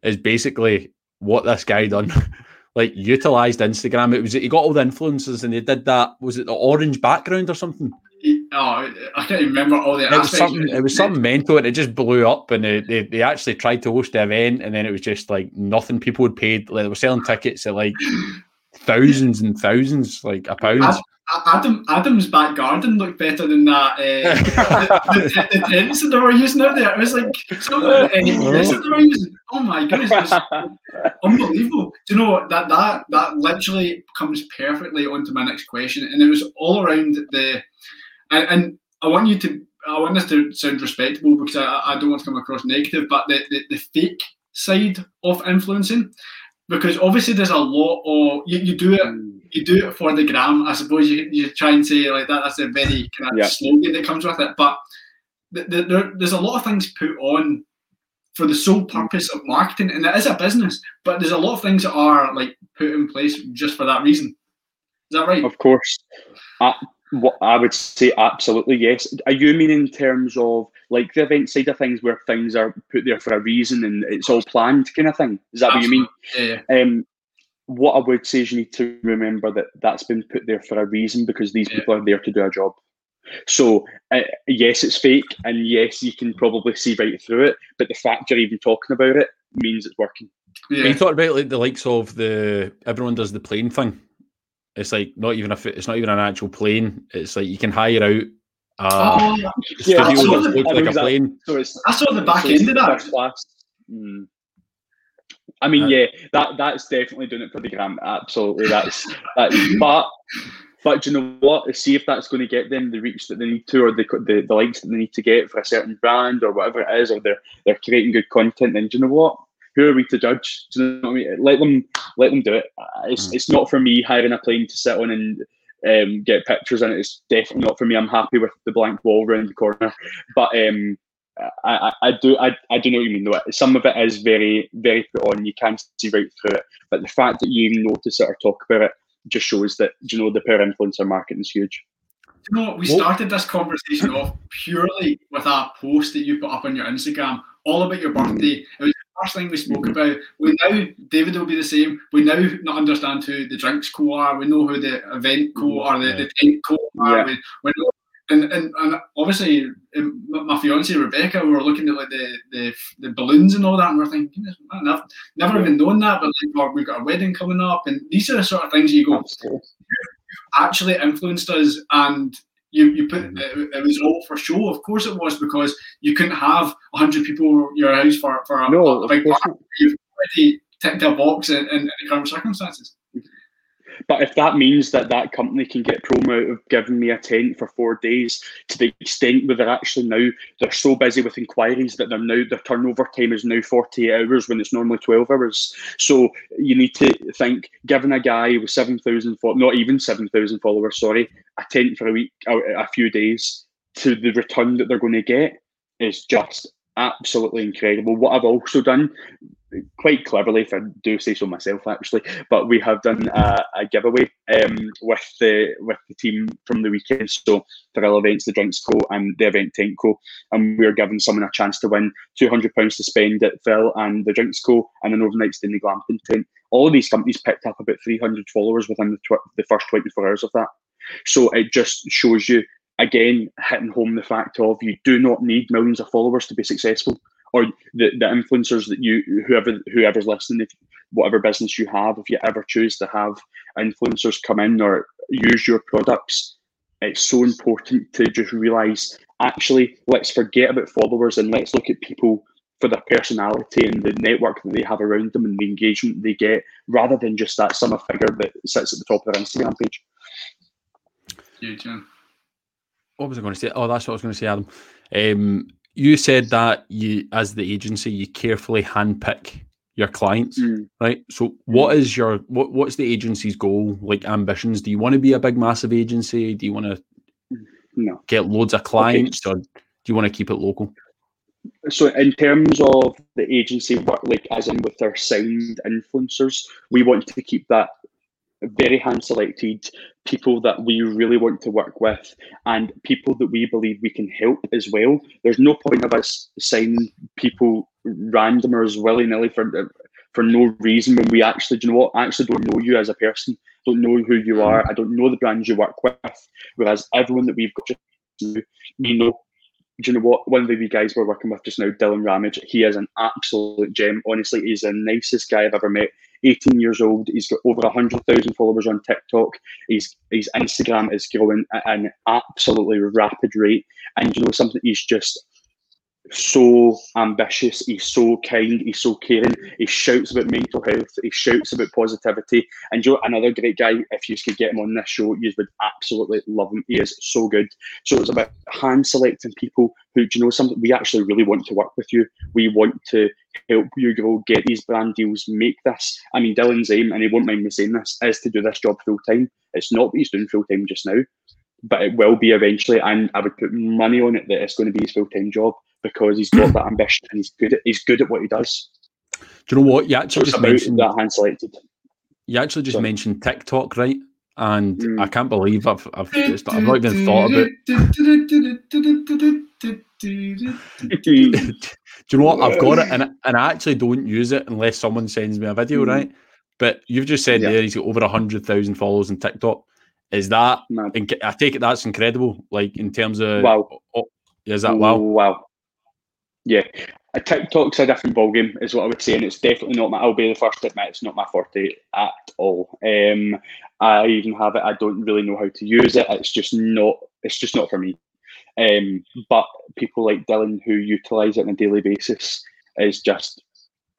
is basically what this guy done. like utilized Instagram. It was he got all the influences and he did that. Was it the orange background or something? Oh, I can't remember all the. It was something. It was something mental, and it just blew up. And they, they, they actually tried to host the event, and then it was just like nothing. People had paid. Like they were selling tickets at like thousands and thousands, like a pound. Adam Adam's back garden looked better than that. Uh, the, the, the, tents that they were using out there. It was like some uh, they were using. Oh my goodness, unbelievable. Do you know that that that literally comes perfectly onto my next question, and it was all around the. And, and I want you to. I want this to sound respectable because I, I don't want to come across negative, but the, the, the fake side of influencing, because obviously there's a lot of you, you do it you do it for the gram. I suppose you, you try and say like that. That's a very kind of yeah. slogan that comes with it. But the, the, there, there's a lot of things put on for the sole purpose of marketing, and it is a business. But there's a lot of things that are like put in place just for that reason. Is that right? Of course. Uh, what I would say absolutely yes. Are you mean in terms of like the event side of things where things are put there for a reason and it's all planned kind of thing? Is that absolutely. what you mean? Yeah. Um, what I would say is you need to remember that that's been put there for a reason because these yeah. people are there to do a job. So uh, yes, it's fake, and yes, you can probably see right through it. But the fact you're even talking about it means it's working. Yeah. you talk about like the likes of the everyone does the plane thing. It's like not even a it's not even an actual plane. It's like you can hire out uh, oh, yeah, I saw, the, like a plane. So I saw the back so end of that. Class. Mm. I mean, yeah, that that's definitely doing it for the gram. Absolutely, that's that. But but you know what? See if that's going to get them the reach that they need to, or the, the the likes that they need to get for a certain brand or whatever it is, or they're they're creating good content. Then do you know what? Who are we to judge? Do you know what I mean? Let them let them do it. It's mm. it's not for me hiring a plane to sit on and um, get pictures and it. It's definitely not for me. I'm happy with the blank wall around the corner, but um, I, I, do I, I do know what you mean though. Some of it is very very put on. You can't see right through it. But the fact that you even notice it or talk about it just shows that you know the power influencer marketing is huge. You know, we started this conversation off purely with a post that you put up on your Instagram, all about your birthday. Mm-hmm. It was the first thing we spoke about. We now David will be the same. We now not understand who the drinks co are. We know who the event co or the, the tent co are. Yeah. We, we know and, and, and obviously um, my fiance Rebecca, we were looking at like the, the, the balloons and all that, and we're thinking, man, I've never even known that, but like, we've got a wedding coming up, and these are the sort of things you go, you actually influenced us, and you, you put mm-hmm. it, it, was all for show. Of course, it was because you couldn't have hundred people in your house for for a, no, a big party. You've already ticked a box in, in, in the current circumstances. But if that means that that company can get promo out of giving me a tent for four days to the extent where they're actually now they're so busy with inquiries that they're now their turnover time is now 48 hours when it's normally 12 hours. So you need to think giving a guy with 7,000 not even 7,000 followers, sorry, a tent for a week, a, a few days to the return that they're going to get is just absolutely incredible. What I've also done, quite cleverly, if I do say so myself, actually, but we have done a, a giveaway um, with the with the team from the weekend. So Thrill Events, the Drinks Co, and the Event Tent Co, and we're giving someone a chance to win two hundred pounds to spend at Thrill and the Drinks Co, and an overnight stay in the glamping tent. All of these companies picked up about three hundred followers within the, tw- the first twenty four hours of that. So it just shows you again hitting home the fact of you do not need millions of followers to be successful or the, the influencers that you whoever whoever's listening if whatever business you have if you ever choose to have influencers come in or use your products it's so important to just realize actually let's forget about followers and let's look at people for their personality and the network that they have around them and the engagement they get rather than just that summer figure that sits at the top of their instagram page Huge, yeah what was I going to say? Oh, that's what I was going to say, Adam. Um, you said that you, as the agency, you carefully handpick your clients, mm. right? So, what is your what? What's the agency's goal? Like ambitions? Do you want to be a big, massive agency? Do you want to no. get loads of clients, okay. or do you want to keep it local? So, in terms of the agency work, like as in with our signed influencers, we want to keep that very hand selected people that we really want to work with and people that we believe we can help as well. There's no point of us signing people randomers willy nilly for for no reason when we actually, do you know what? I actually don't know you as a person, don't know who you are, I don't know the brands you work with. Whereas everyone that we've got now, we know do you know what? One of the guys we're working with just now, Dylan Ramage, he is an absolute gem. Honestly, he's the nicest guy I've ever met. 18 years old. He's got over 100,000 followers on TikTok. His, his Instagram is growing at an absolutely rapid rate. And you know something? He's just so ambitious. He's so kind. He's so caring. He shouts about mental health. He shouts about positivity. And you know, another great guy. If you could get him on this show, you would absolutely love him. He is so good. So it's about hand selecting people who, do you know, something we actually really want to work with you. We want to help you grow, get these brand deals, make this. I mean, Dylan's aim, and he won't mind me saying this, is to do this job full time. It's not what he's doing full time just now, but it will be eventually. And I would put money on it that it's going to be his full time job because he's got that ambition and he's good. At, he's good at what he does. Do you know what you actually so just mentioned? That hand selected. You actually just Sorry. mentioned TikTok, right? And mm. I can't believe I've I've, just, I've not even thought about. It. Do you know what? I've got it, and and I actually don't use it unless someone sends me a video, mm. right? But you've just said yeah. there he's got over hundred thousand followers on TikTok. Is that? Inc- I take it that's incredible. Like in terms of wow, oh, is that wow? Wow, yeah, a TikTok's a different ballgame, is what I would say, and it's definitely not my. I'll be the first to admit it's not my forte at all. Um, I even have it. I don't really know how to use it. It's just not. It's just not for me. Um, but people like Dylan who utilize it on a daily basis is just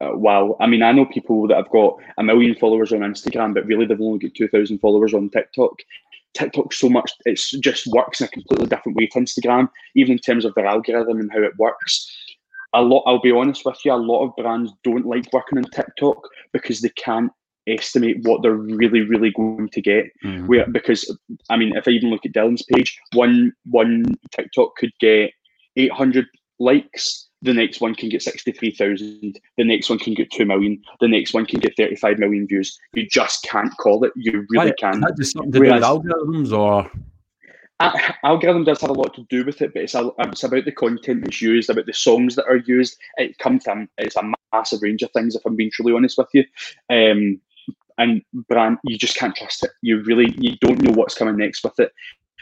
uh, wow. I mean, I know people that have got a million followers on Instagram, but really they've only got two thousand followers on TikTok. TikTok so much it just works in a completely different way to Instagram, even in terms of their algorithm and how it works a lot. I'll be honest with you. A lot of brands don't like working on TikTok because they can't estimate what they're really, really going to get. Mm-hmm. Where because I mean, if I even look at Dylan's page, one one TikTok could get eight hundred likes. The next one can get sixty-three thousand. The next one can get two million. The next one can get thirty-five million views. You just can't call it. You really right. can. Is that just something to Whereas, do with algorithms, or algorithm does have a lot to do with it, but it's, it's about the content that's used, about the songs that are used. It comes to it's a massive range of things. If I'm being truly honest with you, um, and brand, you just can't trust it. You really you don't know what's coming next with it,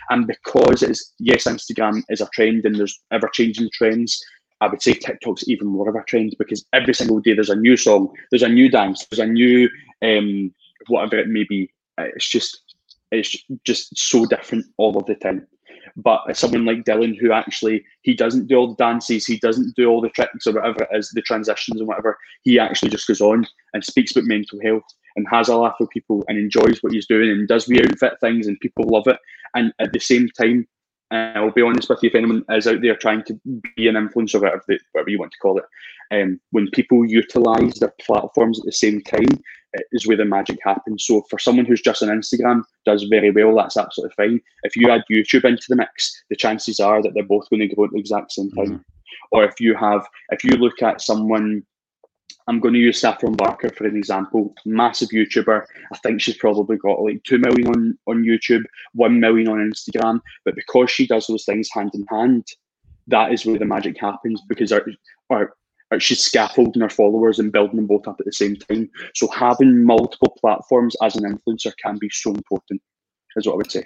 and because it's yes, Instagram is a trend and there's ever changing trends. I would say TikTok's even more of a trend because every single day there's a new song, there's a new dance, there's a new um, whatever it may be. It's just it's just so different all of the time. But someone like Dylan, who actually he doesn't do all the dances, he doesn't do all the tricks or whatever it is, the transitions and whatever. He actually just goes on and speaks about mental health and has a laugh with people and enjoys what he's doing and does we outfit things and people love it. And at the same time, and I'll be honest with you, if anyone is out there trying to be an influencer, whatever, the, whatever you want to call it, um, when people utilize their platforms at the same time, is where the magic happens. So for someone who's just on Instagram, does very well, that's absolutely fine. If you add YouTube into the mix, the chances are that they're both going to go at the exact same time. Mm-hmm. Or if you have, if you look at someone I'm going to use Saffron Barker for an example. Massive YouTuber. I think she's probably got like 2 million on, on YouTube, 1 million on Instagram. But because she does those things hand in hand, that is where the magic happens because our, our, our, she's scaffolding her followers and building them both up at the same time. So having multiple platforms as an influencer can be so important, is what I would say.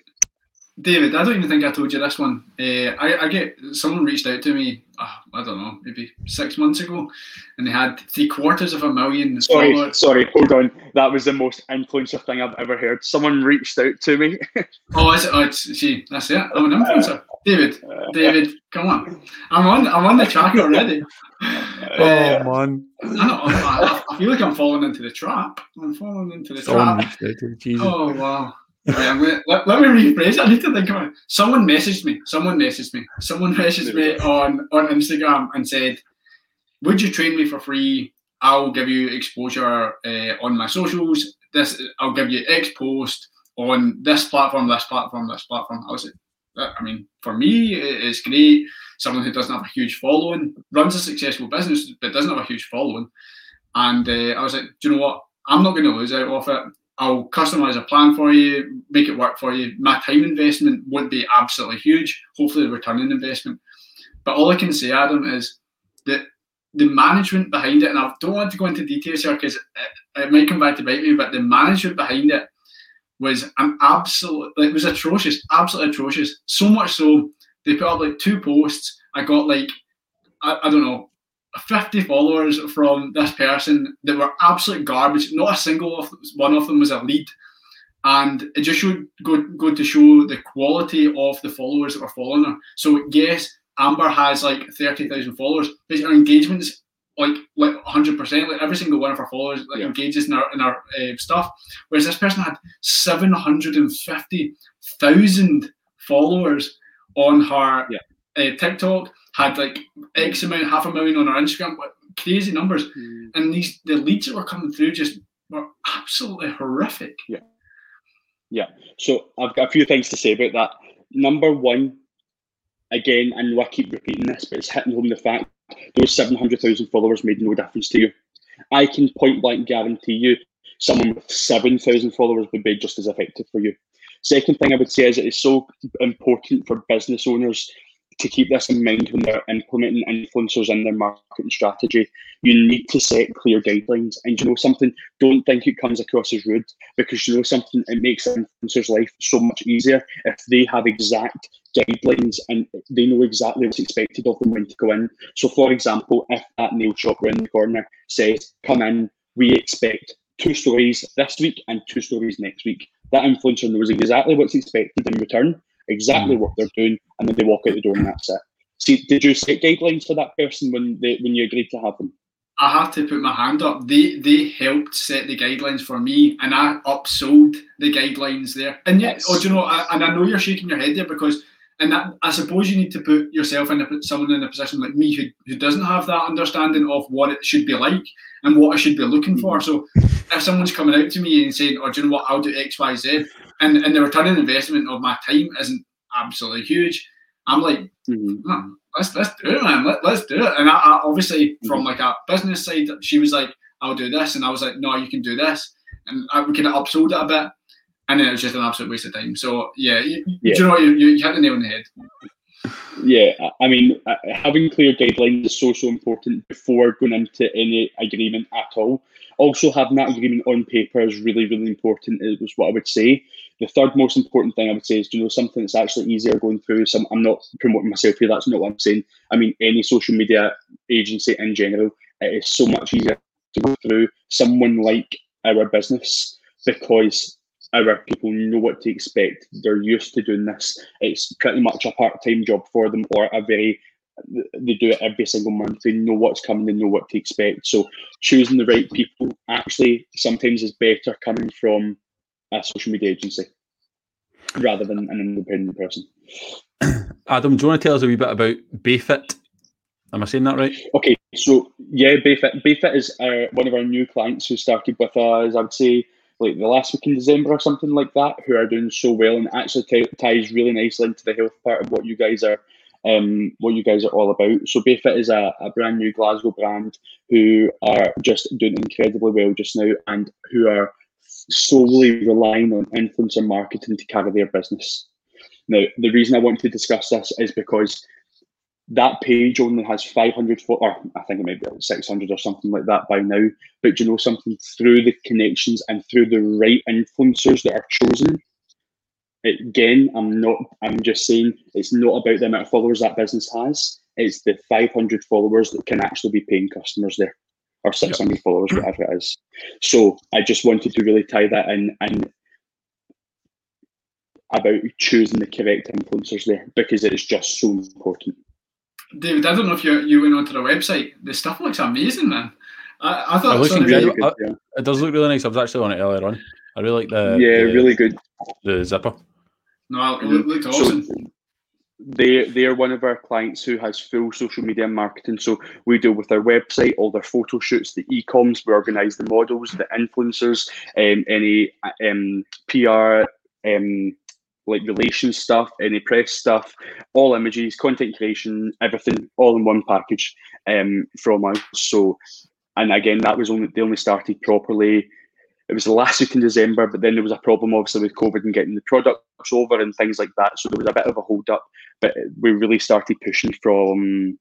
David, I don't even think I told you this one. Uh, I, I, get someone reached out to me. Uh, I don't know, maybe six months ago, and they had three quarters of a million. Sorry, followers. sorry, hold on. That was the most influencer thing I've ever heard. Someone reached out to me. oh, is it? Oh, it's, see, that's it. I'm an influencer. David, David, come on. I'm on. I'm on the track already. oh uh, man! I, know, I, I, feel like I'm falling into the trap. I'm falling into the trap. Oh wow! Gonna, let, let, me rephrase. I need to think about it. Someone messaged me. Someone messaged me. Someone messaged me on on Instagram and said, "Would you train me for free? I'll give you exposure uh, on my socials. This I'll give you X post on this platform, this platform, this platform." I was like, I mean, for me, it's great. Someone who doesn't have a huge following runs a successful business but doesn't have a huge following, and uh, I was like, do you know what? I'm not going to lose out off it. I'll customize a plan for you, make it work for you. My time investment won't be absolutely huge. Hopefully, the return on investment. But all I can say, Adam, is that the management behind it, and I don't want to go into details here because it, it, might come back to bite me, but the management behind it was an absolute, it was atrocious, absolutely atrocious. So much so, they put up like two posts. I got like, I, I don't know, 50 followers from this person that were absolute garbage. Not a single of one of them was a lead. And it just showed go, go to show the quality of the followers that were following her. So yes, Amber has like 30,000 followers, but her engagement's like like 100%. Like every single one of her followers like yeah. engages in our in our uh, stuff. Whereas this person had 750,000 followers on her yeah. uh, TikTok had like X amount, half a million on our Instagram, crazy numbers. Mm. And these the leads that were coming through just were absolutely horrific. Yeah. Yeah. So I've got a few things to say about that. Number one, again, I know I keep repeating this, but it's hitting home the fact those 700,000 followers made no difference to you. I can point blank guarantee you someone with 7,000 followers would be just as effective for you. Second thing I would say is it is so important for business owners to keep this in mind when they're implementing influencers in their marketing strategy. You need to set clear guidelines. And you know something, don't think it comes across as rude because you know something, it makes influencers' life so much easier if they have exact guidelines and they know exactly what's expected of them when to go in. So, for example, if that nail shop around the corner says, come in, we expect two stories this week and two stories next week, that influencer knows exactly what's expected in return exactly mm. what they're doing, and then they walk out the door and that's it. See, did you set guidelines for that person when they when you agreed to have them? I have to put my hand up. They they helped set the guidelines for me, and I upsold the guidelines there. And yet, oh, do you know? I, and I know you're shaking your head there because, and that, I suppose you need to put yourself in a, someone in a position like me who who doesn't have that understanding of what it should be like and what I should be looking for. So, if someone's coming out to me and saying, "Oh, do you know what? I'll do X, Y, Z," and and the return on investment of my time isn't absolutely huge. I'm like, mm-hmm. let's let's do it, man. Let, let's do it. And I, I obviously mm-hmm. from like a business side, she was like, I'll do this, and I was like, no, you can do this, and I, we kind of upsold it a bit, and then it was just an absolute waste of time. So yeah, you, yeah. you know, you, you hit the nail on the head. Yeah, I mean, having clear guidelines is so so important before going into any agreement at all. Also, having that agreement on paper is really really important. Is what I would say. The third most important thing I would say is, you know, something that's actually easier going through. Some, I'm not promoting myself here. That's not what I'm saying. I mean, any social media agency in general, it is so much easier to go through someone like our business because our people know what to expect. They're used to doing this. It's pretty much a part-time job for them or a very they do it every single month. They know what's coming. They know what to expect. So choosing the right people actually sometimes is better coming from a social media agency rather than an independent person. Adam, do you want to tell us a wee bit about Bayfit? Am I saying that right? Okay, so yeah, Bayfit. Bayfit is uh, one of our new clients who started with us. I would say like the last week in December or something like that, who are doing so well and actually t- ties really nicely into the health part of what you guys are um, what you guys are all about. So Bayfit is a, a brand new Glasgow brand who are just doing incredibly well just now and who are solely relying on influencer marketing to carry their business. Now, the reason I want to discuss this is because that page only has 500 or I think it might be 600 or something like that by now. But you know something through the connections and through the right influencers that are chosen. Again, I'm not. I'm just saying it's not about the amount of followers that business has. It's the 500 followers that can actually be paying customers there, or 600 yep. followers, hmm. whatever it is. So I just wanted to really tie that in and about choosing the correct influencers there because it is just so important. David, I don't know if you you went onto the website. The stuff looks amazing, man. I, I thought it, really good, yeah. it does look really nice. I was actually on it earlier on. I really like the yeah, the, really good. The zipper. No, it looked awesome. So they they are one of our clients who has full social media marketing. So we deal with their website, all their photo shoots, the e-coms. We organise the models, the influencers, um, any um, PR. Um, like relations stuff, any press stuff, all images, content creation, everything, all in one package um, from us. So, and again, that was only they only started properly. It was the last week in December, but then there was a problem obviously with COVID and getting the products over and things like that. So there was a bit of a hold up, but we really started pushing from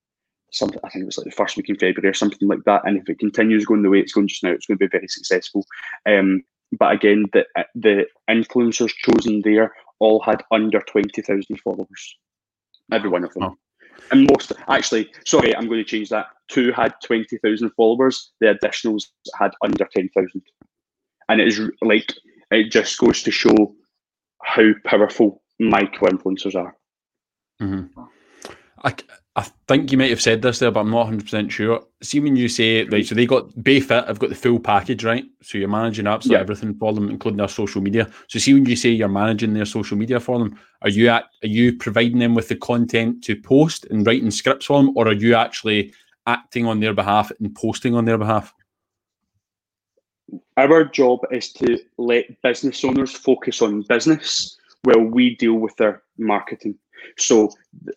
something. I think it was like the first week in February or something like that. And if it continues going the way it's going just now, it's going to be very successful. Um, but again, the the influencers chosen there all had under 20,000 followers. Every one of them. Oh. And most, actually, sorry, I'm going to change that. Two had 20,000 followers, the additionals had under 10,000. And it is like, it just goes to show how powerful micro influencers are. Mm-hmm. I, I think you might have said this there, but I'm not 100% sure. See, when you say, right, so they got Bayfit, I've got the full package, right? So you're managing absolutely yeah. everything for them, including their social media. So, see, when you say you're managing their social media for them, are you at, are you providing them with the content to post and writing scripts for them, or are you actually acting on their behalf and posting on their behalf? Our job is to let business owners focus on business while we deal with their marketing. So,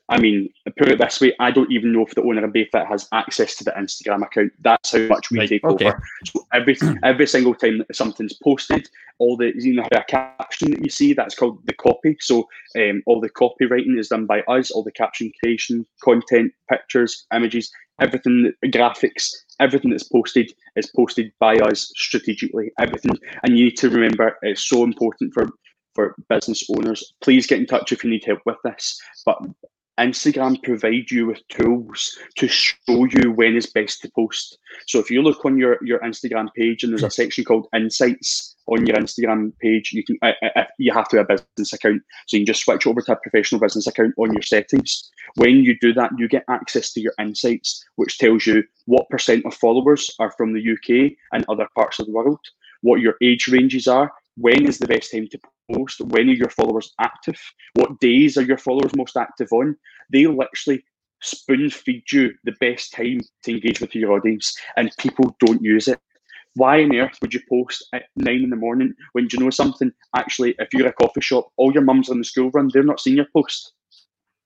I mean, put it this way, I don't even know if the owner of Bayfit has access to the Instagram account. That's how much we right, take okay. over. So every every single time that something's posted, all the you know a caption that you see, that's called the copy. So um, all the copywriting is done by us. All the caption creation, content, pictures, images, everything, graphics, everything that's posted is posted by us strategically. Everything, and you need to remember it's so important for for business owners. Please get in touch if you need help with this. But Instagram provide you with tools to show you when is best to post. So if you look on your, your Instagram page and there's a section called Insights on your Instagram page, you can uh, you have to have a business account, so you can just switch over to a professional business account on your settings. When you do that, you get access to your Insights, which tells you what percent of followers are from the UK and other parts of the world, what your age ranges are, when is the best time to post? When are your followers active? What days are your followers most active on? They literally spoon feed you the best time to engage with your audience, and people don't use it. Why on earth would you post at nine in the morning when you know something? Actually, if you're a coffee shop, all your mums on the school run, they're not seeing your post.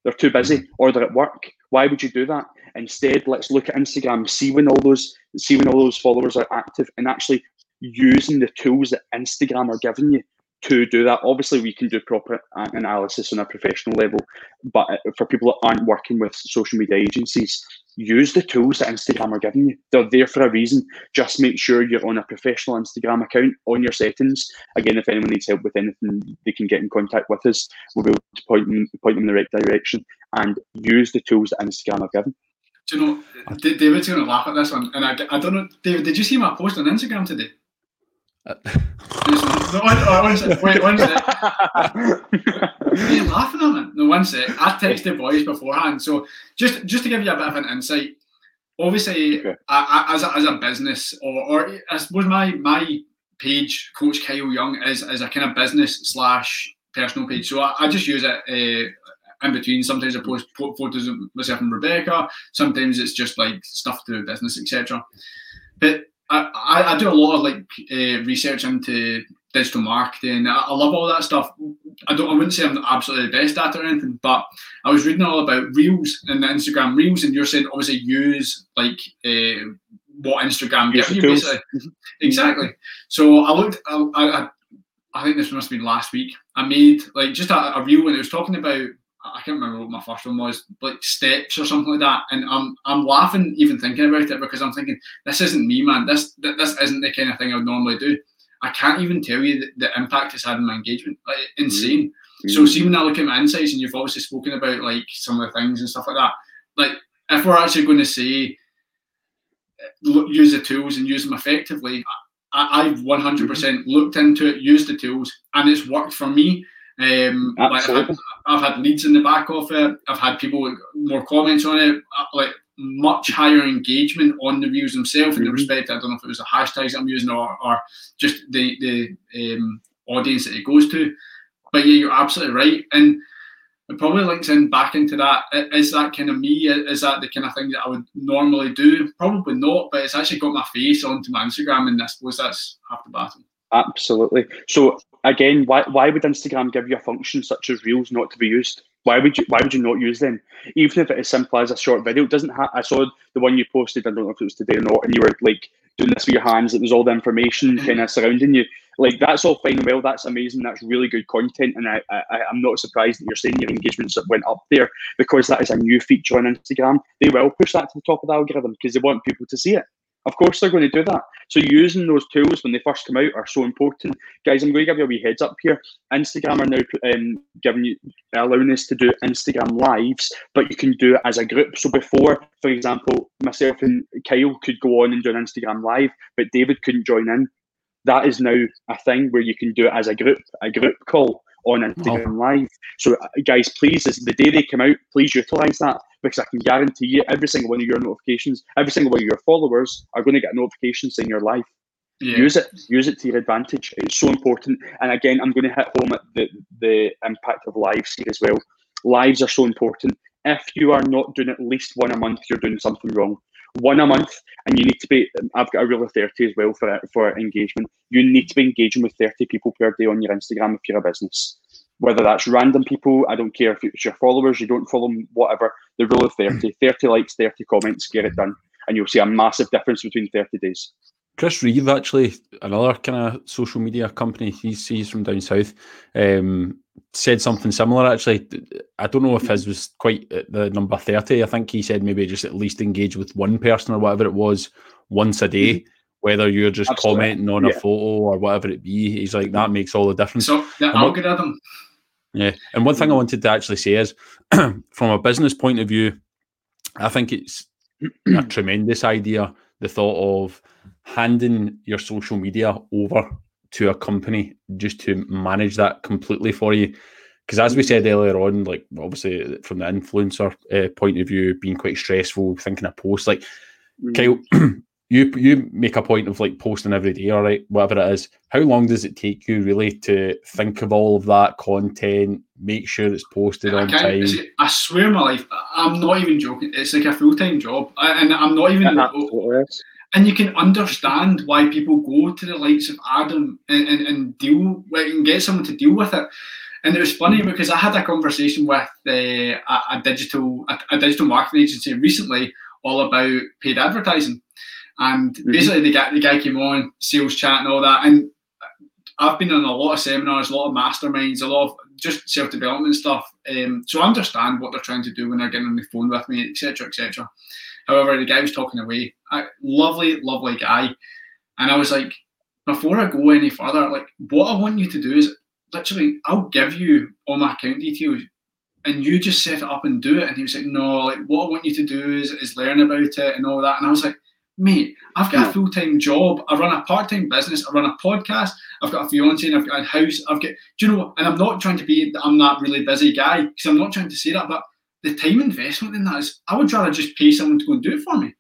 They're too busy or they're at work. Why would you do that? Instead, let's look at Instagram, see when all those see when all those followers are active, and actually using the tools that Instagram are giving you to do that. Obviously, we can do proper analysis on a professional level, but uh, for people that aren't working with social media agencies, use the tools that Instagram are giving you. They're there for a reason. Just make sure you're on a professional Instagram account on your settings. Again, if anyone needs help with anything, they can get in contact with us. We'll be able to point them, point them in the right direction and use the tools that Instagram are giving. Do you know, David's going to laugh at this one, and I, I don't know, David, did you see my post on Instagram today? No, one, one sec, wait, one sec. what are you laughing at, man? No, one sec. I texted boys beforehand. So just just to give you a bit of an insight, obviously, okay. I, I, as, a, as a business, or, or I suppose my my page, Coach Kyle Young, is, is a kind of business slash personal page. So I, I just use it uh, in between. Sometimes I post photos of myself and Rebecca. Sometimes it's just like stuff to do business, etc. But I, I, do a lot of like uh, research into digital marketing. I, I, love all that stuff. I don't. I wouldn't say I'm absolutely the best at it or anything, but I was reading all about reels and the Instagram reels, and you're saying obviously use like uh, what Instagram gives you basically. Mm-hmm. exactly. So I looked. I, I, I think this must have been last week. I made like just a, a reel and it was talking about I can't remember what my first one was, like steps or something like that. And I'm I'm laughing even thinking about it because I'm thinking this isn't me, man. This this isn't the kind of thing I would normally do. I can't even tell you the, the impact it's had on my engagement. Like, insane. Mm-hmm. So see when I look at my insights, and you've obviously spoken about like some of the things and stuff like that. Like if we're actually going to say use the tools and use them effectively, I, I've 100% looked into it, used the tools, and it's worked for me. Um, like I've, had, I've, had, leads in the back of it. I've had people with more comments on it, uh, like much higher engagement on the views themselves. In the mm-hmm. respect, I don't know if it was the hashtags I'm using or, or just the the um, audience that it goes to. But yeah, you're absolutely right, and it probably links in back into that. Is that kind of me? Is that the kind of thing that I would normally do? Probably not, but it's actually got my face onto my Instagram, and I suppose that's half the battle. Absolutely. So again, why why would Instagram give you a function such as Reels not to be used? Why would you why would you not use them? Even if it is simple as a short video, it doesn't have I saw the one you posted, I don't know if it was today or not, and you were like doing this with your hands, it was all the information mm-hmm. kind of surrounding you. Like that's all fine and well, that's amazing, that's really good content. And I, I I'm not surprised that you're saying your engagements went up there because that is a new feature on Instagram. They will push that to the top of the algorithm because they want people to see it. Of course, they're going to do that. So using those tools when they first come out are so important, guys. I'm going to give you a wee heads up here. Instagram are now um, giving you allowing us to do Instagram lives, but you can do it as a group. So before, for example, myself and Kyle could go on and do an Instagram live, but David couldn't join in. That is now a thing where you can do it as a group, a group call on Instagram oh. Live. So, uh, guys, please, the day they come out, please utilize that because I can guarantee you every single one of your notifications, every single one of your followers are going to get notifications saying you're live. Yeah. Use it, use it to your advantage. It's so important. And again, I'm going to hit home at the, the impact of lives here as well. Lives are so important. If you are not doing at least one a month, you're doing something wrong. One a month, and you need to be. I've got a rule of thirty as well for for engagement. You need to be engaging with thirty people per day on your Instagram if you're a business whether that's random people, I don't care if it's your followers, you don't follow them, whatever. The rule of 30, mm. 30 likes, 30 comments, get it done. And you'll see a massive difference between 30 days. Chris Reeve, actually, another kind of social media company, he's, he's from down south, um, said something similar, actually. I don't know if his was quite the number 30. I think he said maybe just at least engage with one person or whatever it was once a day. Mm-hmm whether you're just Absolutely. commenting on yeah. a photo or whatever it be. He's like that makes all the difference. So the algorithm. Yeah. And one thing I wanted to actually say is from a business point of view, I think it's a tremendous idea, the thought of handing your social media over to a company just to manage that completely for you. Because as we said earlier on, like obviously from the influencer uh, point of view, being quite stressful, thinking a post, like mm. Kyle, you you make a point of like posting every day, all right, whatever it is. How long does it take you really to think of all of that content, make sure it's posted on time? I swear, my life, I'm not even joking. It's like a full time job, and I'm not even. And you can understand why people go to the likes of Adam and, and, and deal with, and get someone to deal with it. And it was funny because I had a conversation with uh, a, a, digital a, a digital marketing agency recently all about paid advertising and mm-hmm. basically, the guy, the guy came on, sales chat and all that. And I've been on a lot of seminars, a lot of masterminds, a lot of just self development stuff. Um, so I understand what they're trying to do when they're getting on the phone with me, etc., etc. However, the guy was talking away. I, lovely, lovely guy. And I was like, before I go any further, like, what I want you to do is literally, I'll give you all my account details and you just set it up and do it. And he was like, no, like, what I want you to do is, is learn about it and all that. And I was like, mate, I've got a full time job. I run a part time business. I run a podcast. I've got a fiance and I've got a house. I've got, do you know, and I'm not trying to be, I'm that really busy guy because I'm not trying to say that, but the time investment in that is, I would rather just pay someone to go and do it for me.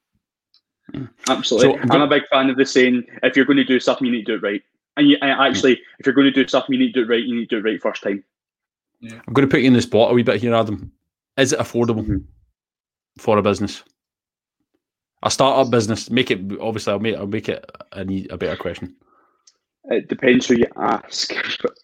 Absolutely. So, I'm a big fan of the saying, if you're going to do something, you need to do it right. And, you, actually, if you're going to do something, you need to do it right. You need to do it right first time. Yeah. I'm going to put you in the spot a wee bit here, Adam. Is it affordable mm-hmm. for a business? A startup business. Make it obviously. I'll make. I'll make it a, a better question. It depends who you ask.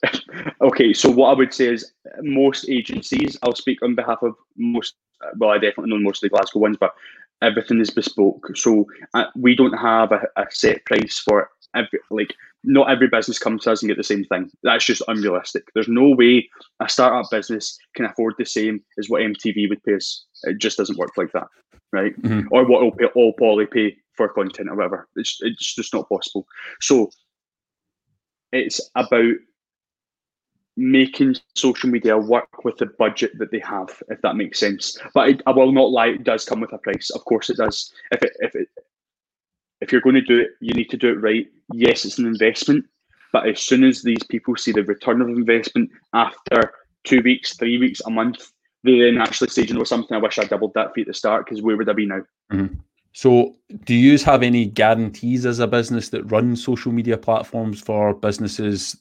okay, so what I would say is most agencies. I'll speak on behalf of most. Well, I definitely know most of the Glasgow ones, but everything is bespoke. So uh, we don't have a, a set price for every like not every business comes to us and get the same thing. That's just unrealistic. There's no way a startup business can afford the same as what MTV would pay us. It just doesn't work like that, right? Mm-hmm. Or what pay, all Poly pay for content or whatever. It's it's just not possible. So it's about making social media work with the budget that they have, if that makes sense. But it, I will not lie, it does come with a price. Of course, it does. If it if it if you're going to do it, you need to do it right. Yes, it's an investment, but as soon as these people see the return of investment after two weeks, three weeks, a month, they then actually say, you know something, I wish I doubled that fee at the start because where would I be now? Mm-hmm. So, do you have any guarantees as a business that runs social media platforms for businesses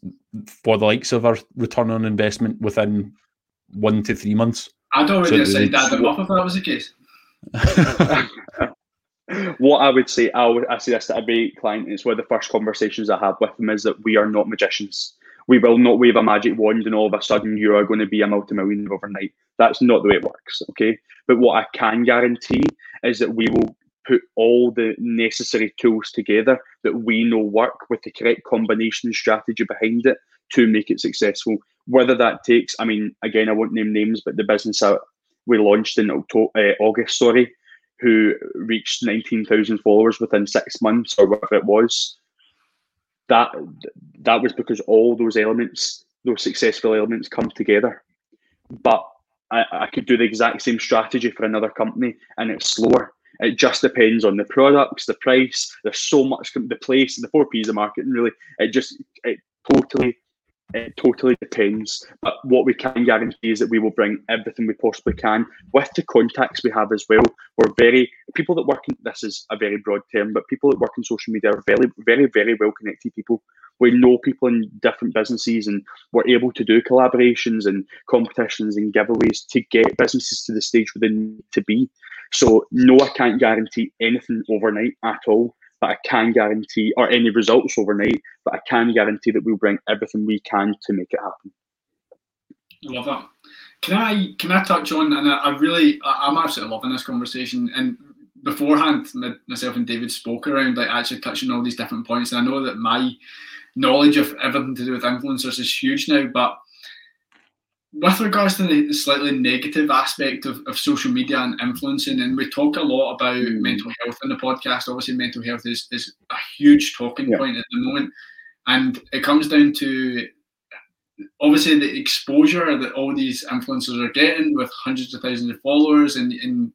for the likes of our return on investment within one to three months? I'd already so signed that them off if that was the case. what I would say, I, would, I say this to every client, it's one of the first conversations I have with them is that we are not magicians. We will not wave a magic wand and all of a sudden you are going to be a multimillionaire overnight. That's not the way it works, okay? But what I can guarantee is that we will put all the necessary tools together that we know work with the correct combination strategy behind it to make it successful. Whether that takes, I mean, again, I won't name names, but the business that we launched in October, uh, August, sorry, who reached 19,000 followers within six months or whatever it was. That that was because all those elements, those successful elements, come together. But I, I could do the exact same strategy for another company, and it's slower. It just depends on the products, the price. There's so much the place, the four P's of marketing. Really, it just it totally it totally depends. But what we can guarantee is that we will bring everything we possibly can with the contacts we have as well. We're very people that work in this is a very broad term, but people that work in social media are very, very, very well connected people. We know people in different businesses and we're able to do collaborations and competitions and giveaways to get businesses to the stage where they need to be. So no, I can't guarantee anything overnight at all but I can guarantee, or any results overnight, but I can guarantee that we'll bring everything we can to make it happen. I Love that. Can I can I touch on and I, really I'm absolutely loving this conversation and beforehand myself and David spoke around like actually touching all these different points and I know that my knowledge of everything to do with influencers is huge now but with regards to the slightly negative aspect of, of social media and influencing, and we talk a lot about mm. mental health in the podcast. Obviously, mental health is, is a huge talking yeah. point at the moment. And it comes down to obviously the exposure that all these influencers are getting with hundreds of thousands of followers and, and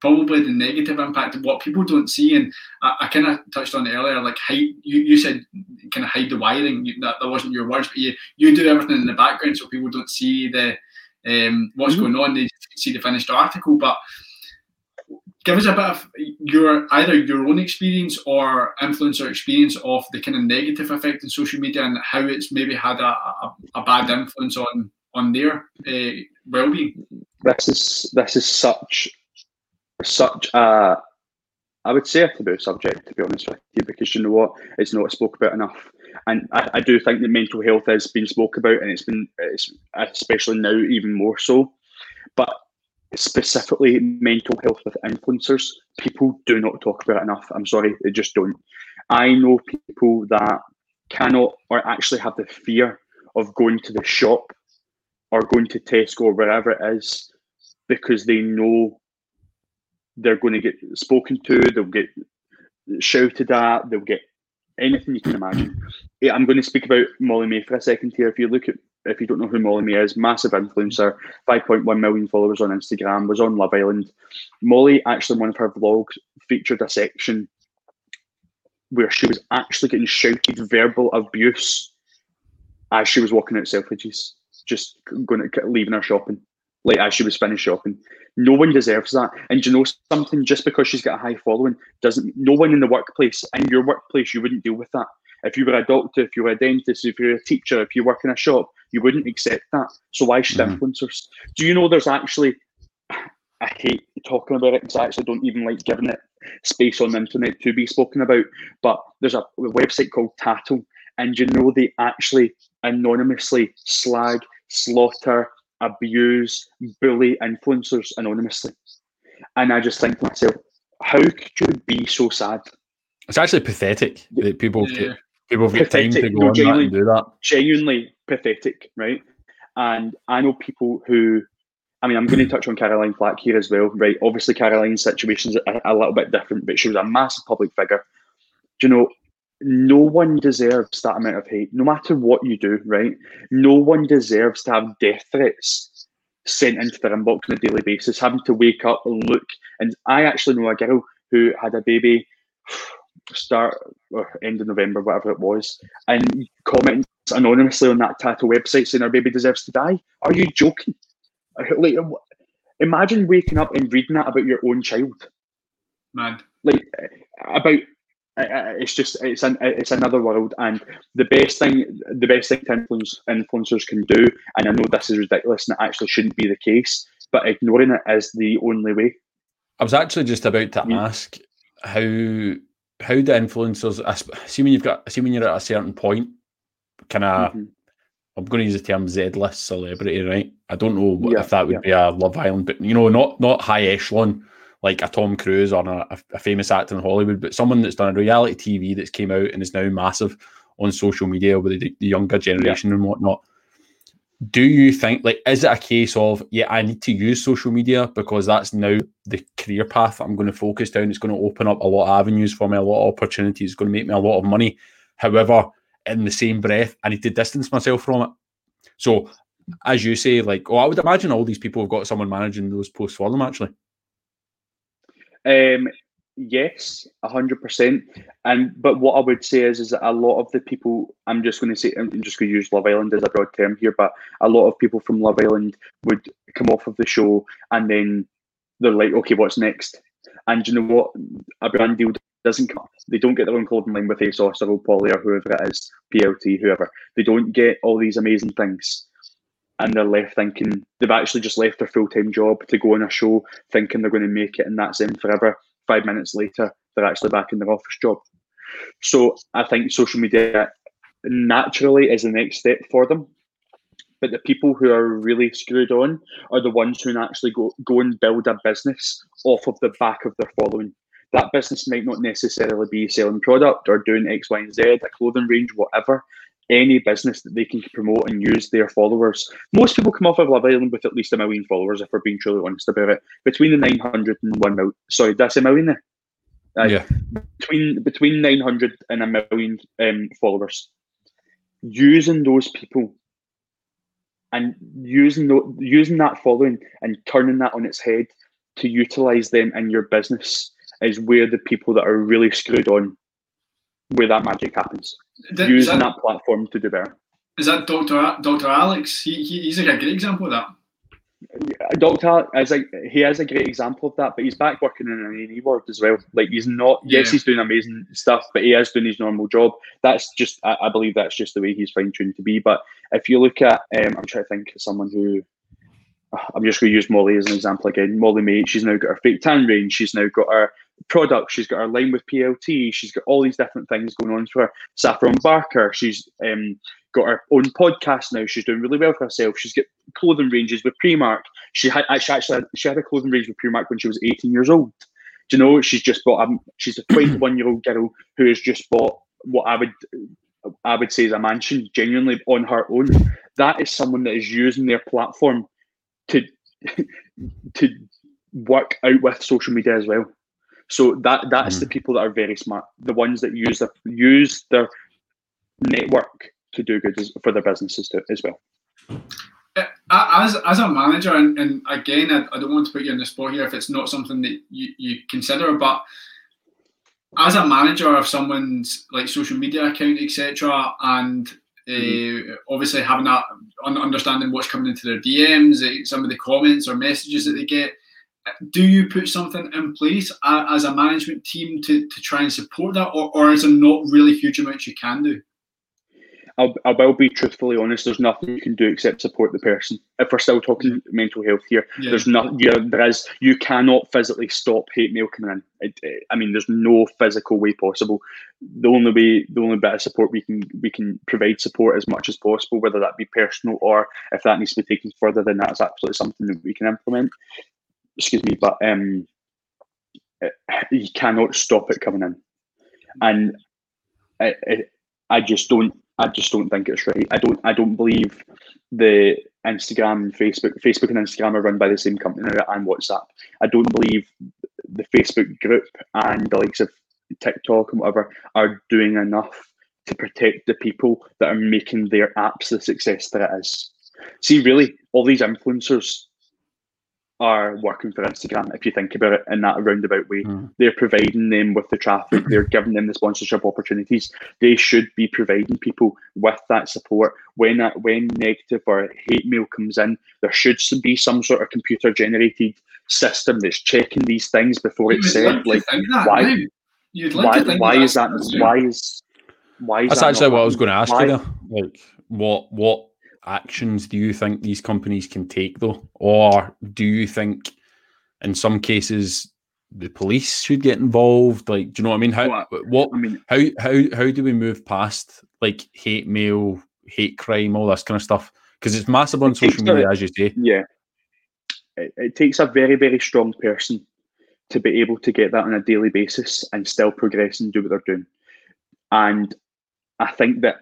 probably the negative impact of what people don't see. And I, I kind of touched on it earlier, like hide, you, you said kind of hide the wiring. You, that, that wasn't your words, but you, you do everything in the background so people don't see the um, what's mm-hmm. going on. They see the finished article. But give us a bit of your either your own experience or influencer experience of the kind of negative effect in social media and how it's maybe had a, a, a bad influence on on their uh, well-being. This is this is such such a, I would say a taboo subject, to be honest with you, because you know what, it's not spoke about enough. And I, I do think that mental health has been spoke about, and it's been, it's, especially now, even more so. But specifically, mental health with influencers, people do not talk about enough. I'm sorry, they just don't. I know people that cannot or actually have the fear of going to the shop or going to Tesco or wherever it is because they know they're going to get spoken to, they'll get shouted at, they'll get anything you can imagine. Yeah, I'm going to speak about Molly-Mae for a second here. If you look at, if you don't know who Molly-Mae is, massive influencer, 5.1 million followers on Instagram, was on Love Island. Molly actually, in one of her vlogs featured a section where she was actually getting shouted verbal abuse as she was walking out Selfridges, just going to leaving her shopping, like as she was finished shopping. No one deserves that. And you know something? Just because she's got a high following doesn't. No one in the workplace, in your workplace, you wouldn't deal with that. If you were a doctor, if you were a dentist, if you're a teacher, if you work in a shop, you wouldn't accept that. So why should mm-hmm. influencers? Do you know there's actually? I hate talking about it because I actually don't even like giving it space on the internet to be spoken about. But there's a, a website called Tattle, and you know they actually anonymously slag, slaughter, abuse, bully influencers anonymously. And I just think to myself, how could you be so sad? It's actually pathetic that people yeah. people have time to go no, on and do that. Genuinely pathetic, right? And I know people who I mean, I'm going to touch on Caroline Flack here as well, right? Obviously, Caroline's situation is a, a, little bit different, but she was a massive public figure. Do you know, no one deserves that amount of hate, no matter what you do, right? No one deserves to have death threats sent into their inbox on a daily basis, having to wake up and look. And I actually know a girl who had a baby start or end of November, whatever it was, and commenting anonymously on that Tattle website saying her baby deserves to die. Are you joking? Like, imagine waking up and reading that about your own child. Man, like uh, about it's just it's an it's another world and the best thing the best thing influence, influencers can do and i know this is ridiculous and it actually shouldn't be the case but ignoring it is the only way i was actually just about to ask how how do influencers assuming you've got assuming you're at a certain point kind of mm-hmm. i'm going to use the term z-list celebrity right i don't know yeah, if that would yeah. be a love island but you know not not high echelon like a Tom Cruise or a, a, famous actor in Hollywood, but someone that's done a reality TV that's came out and is now massive on social media with the, the younger generation yeah. and whatnot. Do you think, like, is it a case of, yeah, I need to use social media because that's now the career path I'm going to focus down? It's going to open up a lot of avenues for me, a lot of opportunities, it's going to make me a lot of money. However, in the same breath, I need to distance myself from it. So, as you say, like, oh, I would imagine all these people have got someone managing those posts for them, actually. Um, yes, hundred percent. And but what I would say is, is that a lot of the people, I'm just going to say, I'm just going to use Love Island as a broad term here, but a lot of people from Love Island would come off of the show and then they're like, okay, what's next? And you know what? A brand deal doesn't come. They don't get their own clothing line with ASOS or Poly or whoever it is, PLT, whoever. They don't get all these amazing things and they're left thinking they've actually just left their full time job to go on a show thinking they're going to make it and that's them forever. Five minutes later, they're actually back in their office job. So I think social media naturally is the next step for them. But the people who are really screwed on are the ones who actually go, go and build a business off of the back of their following. That business might not necessarily be selling product or doing X, Y, and Z, a clothing range, whatever any business that they can promote and use their followers. Most people come off of Love Island with at least a million followers, if we're being truly honest about it. Between the 900 and 1 million. Sorry, that's a million there? Uh, yeah. Between, between 900 and a million um, followers. Using those people and using, the, using that following and turning that on its head to utilize them in your business is where the people that are really screwed on where that magic happens. That, using that, that, platform to do better. Is that Doctor Doctor Alex? He, he, he's like a great example of that. Doctor is a he is a great example of that, but he's back working in an A ward as well. Like he's not. Yeah. Yes, he's doing amazing stuff, but he is doing his normal job. That's just I, I believe that's just the way he's fine tuned to be. But if you look at, um, I'm trying to think of someone who I'm just going to use Molly as an example again. Molly-Mae, she's now got her fake tan range. She's now got her product. She's got her line with PLT. She's got all these different things going on for her. Saffron Barker. She's um, got her own podcast now. She's doing really well for herself. She's got clothing ranges with Primark. She had actually, actually she had a clothing range with Primark when she was 18 years old. Do you know? She's just bought. Um, she's a 21 year old girl who has just bought what I would I would say is a mansion, genuinely on her own. That is someone that is using their platform to to work out with social media as well. So that that's mm. the people that are very smart, the ones that use their use their network to do good for their businesses to, as well. Uh, as, as a manager, and, and again, I, I, don't want to put you on the spot here if it's not something that you, you consider, but as a manager of someone's like social media account, etc., and uh, obviously having that understanding what's coming into their DMs, eh, some of the comments or messages that they get. Do you put something in place as a management team to, to try and support that, or, or is there not really huge amounts you can do? I'll, I will be truthfully honest. There's nothing you can do except support the person. If we're still talking mm. mental health here, yeah. there's not. Yeah, there is. You cannot physically stop hate mail coming in. It, it, I mean, there's no physical way possible. The only way, the only bit of support we can we can provide support as much as possible, whether that be personal or if that needs to be taken further, then that's absolutely something that we can implement. Excuse me, but um, it, you cannot stop it coming in, and I just don't I just don't think it's right. I don't I don't believe the Instagram Facebook Facebook and Instagram are run by the same company and WhatsApp. I don't believe the Facebook group and the likes of TikTok and whatever are doing enough to protect the people that are making their apps the success that it is. See, really, all these influencers are working for Instagram, if you think about it in that roundabout way. Mm. They're providing them with the traffic, they're giving them the sponsorship opportunities. They should be providing people with that support. When that when negative or hate mail comes in, there should be some sort of computer generated system that's checking these things before it's sent. Like why why, why is that why is why is that's that actually what I was going to ask why? you there. Like what what actions do you think these companies can take though? Or do you think in some cases the police should get involved? Like do you know what i mean? How what, what I mean, how how how do we move past like hate mail hate crime all this kind of stuff? Because it's massive on it social media a, as you say. Yeah. It, it takes a very very strong person to be able to get that on a daily basis and still progress and do what they're doing. And i think that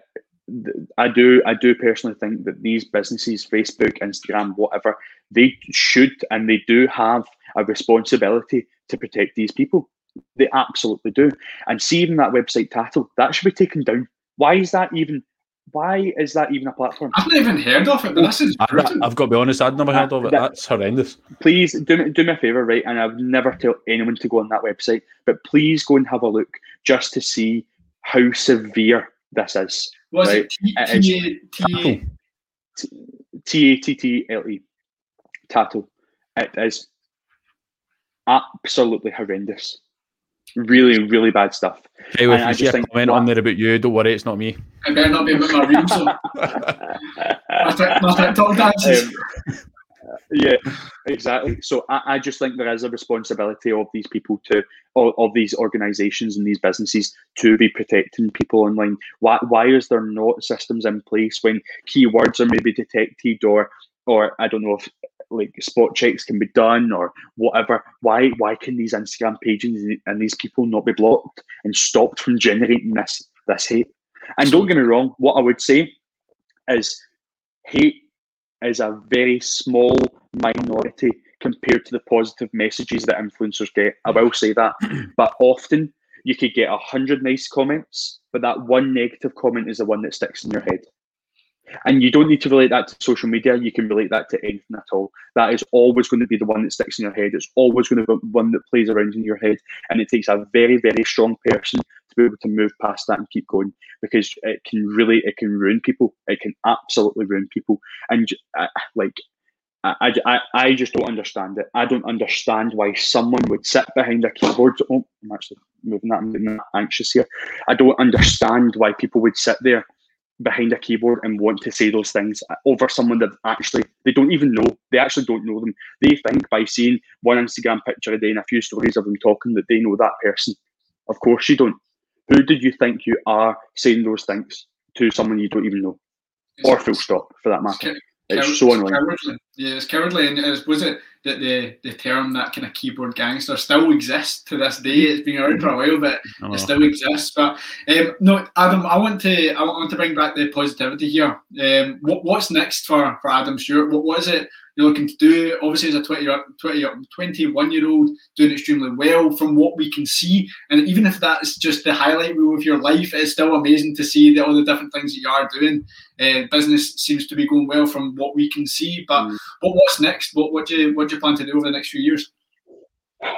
I do I do personally think that these businesses, Facebook, Instagram, whatever, they should and they do have a responsibility to protect these people. They absolutely do. And see even that website Tattle, that should be taken down. Why is that even why is that even a platform? I've never even heard of it, but this is I, have got to be honest, I'd never heard of it. That's horrendous. Please do me, do me a favour, right? And I've never tell anyone to go on that website, but please go and have a look just to see how severe this is. Was right? it T T A T T L E? Tattle. It is absolutely horrendous. Really, really bad stuff. Hey, if you see a think, comment on there about you, don't worry, it's not me. I better not be about my real so. my, my TikTok dances. Um, yeah, exactly. So I, I, just think there is a responsibility of these people to, of, of, these organisations and these businesses to be protecting people online. Why, why is there not systems in place when keywords are maybe detected or, or I don't know if like spot checks can be done or whatever? Why, why can these Instagram pages and these people not be blocked and stopped from generating this, this hate? And don't get me wrong, what I would say is hate is a very small minority compared to the positive messages that influencers get. I will say that. But often you could get a hundred nice comments, but that one negative comment is the one that sticks in your head. And you don't need to relate that to social media. You can relate that to anything at all. That is always going to be the one that sticks in your head. It's always going to be one that plays around in your head. And it takes a very, very strong person be able to move past that and keep going because it can really, it can ruin people. It can absolutely ruin people. And uh, like, I, I, I just don't understand it. I don't understand why someone would sit behind a keyboard. Oh, I'm actually moving that. I'm getting anxious here. I don't understand why people would sit there behind a keyboard and want to say those things over someone that actually they don't even know. They actually don't know them. They think by seeing one Instagram picture a day and a few stories of them talking that they know that person. Of course you don't. Who did you think you are saying those things to someone you don't even know? Or full stop for that matter. It's so annoying. Cowardly. Yeah, it's cowardly. And was it that the, the term that kind of keyboard gangster still exists to this day? It's been around for a while, but oh. it still exists. But um, no, Adam, I want to I want to bring back the positivity here. Um, what, what's next for, for Adam Stewart? What, what is it you're looking to do. Obviously, as a 20, 20, 21 year old, doing extremely well from what we can see. And even if that's just the highlight reel of your life, it's still amazing to see the, all the different things that you are doing. Uh, business seems to be going well from what we can see. But mm. what, what's next? What, what, do you, what do you plan to do over the next few years?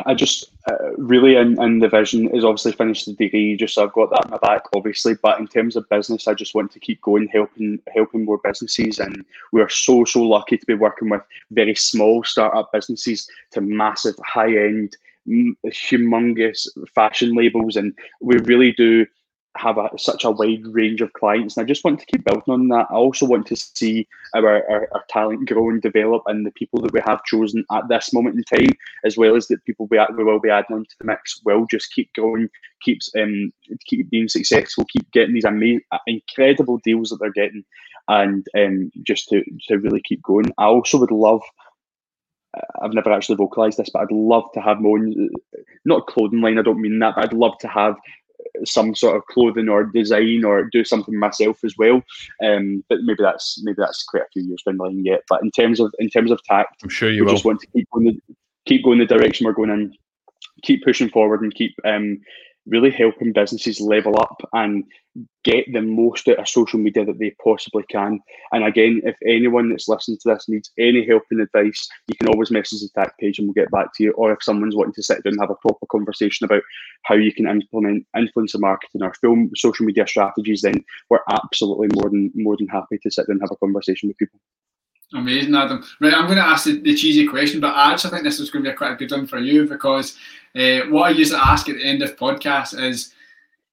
I just uh, really in, in the vision is obviously finish the degree just so I've got that in my back obviously but in terms of business I just want to keep going helping helping more businesses and we're so so lucky to be working with very small startup businesses to massive high end humongous fashion labels and we really do have a, such a wide range of clients and I just want to keep building on that. I also want to see our, our, our, talent grow and develop and the people that we have chosen at this moment in time, as well as the people we, we will be adding onto the mix will just keep going, keeps um keep being successful, keep getting these amazing incredible deals that they're getting and um just to, to really keep going. I also would love I've never actually vocalized this, but I'd love to have more, not clothing line, I don't mean that, but I'd love to have some sort of clothing or design or do something myself as well. Um, but maybe that's maybe that's quite a few years down the line yet. But in terms of in terms of Takt, I'm sure you just want to keep going the, keep going the direction we're going in, keep pushing forward, and keep um, really helping businesses level up and get the most out of social media that they possibly can. And again, if anyone that's listening to this needs any help and advice, you can always message the tag page and we'll get back to you. Or if someone's wanting to sit down and have a proper conversation about how you can implement influencer marketing or film social media strategies, then we're absolutely more than more than happy to sit down and have a conversation with people. Amazing, Adam. Right, I'm going to ask the, the, cheesy question, but I actually think this is going to be a quite a good one for you because uh, what I usually ask at the end of podcasts is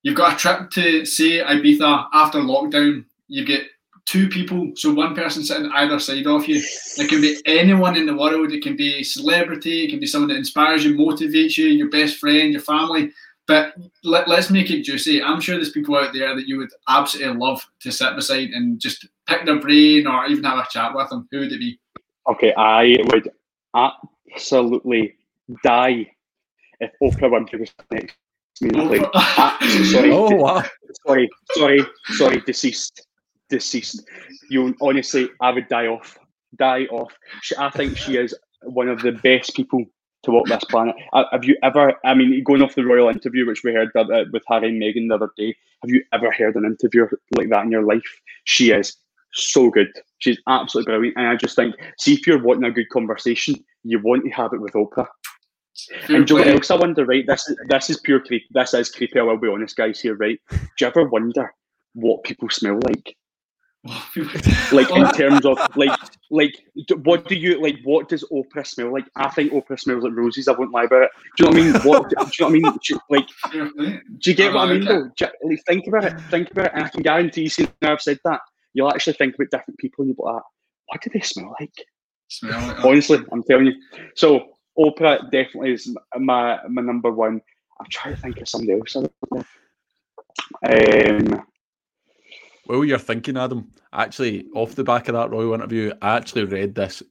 you've got a trip to, say, Ibiza after lockdown. You get two people, so one person sitting either side of you. It can be anyone in the world. It can be a celebrity. It can be someone that inspires you, motivates you, your best friend, your family. But let, us make it juicy. I'm sure there's people out there that you would absolutely love to sit beside and just pick their brain or even have a chat with them. Who would it be? Okay, I would absolutely die if Oprah Winfrey was next to me. Ah, sorry, oh, wow. sorry, sorry, sorry, deceased, deceased. You honestly, I would die off, die off. She, I think she is one of the best people to walk this planet. Have you ever? I mean, going off the royal interview, which we heard uh, with Harry and Meghan the other day, have you ever heard an interview like that in your life? She is so good. She's absolutely brilliant, and I just think, see, if you're wanting a good conversation, you want to have it with Oprah. and Joe else I wonder, right? This is this is pure creep. This is creepy. I will be honest, guys. Here, right? Do you ever wonder what people smell like? like in terms of like like what do you like what does Oprah smell like? I think Oprah smells like roses. I won't lie about it. Do you know what I mean? What do you know what I mean? Like do you get what I mean though? You, like, think about it. Think about it. And I can guarantee you now I've said that, you'll actually think about different people and you'll be like, what do they smell like? Smell like Honestly, I'm telling you. So Oprah definitely is my my number one. I'm trying to think of somebody else. Um well, you're thinking, Adam. Actually, off the back of that royal interview, I actually read this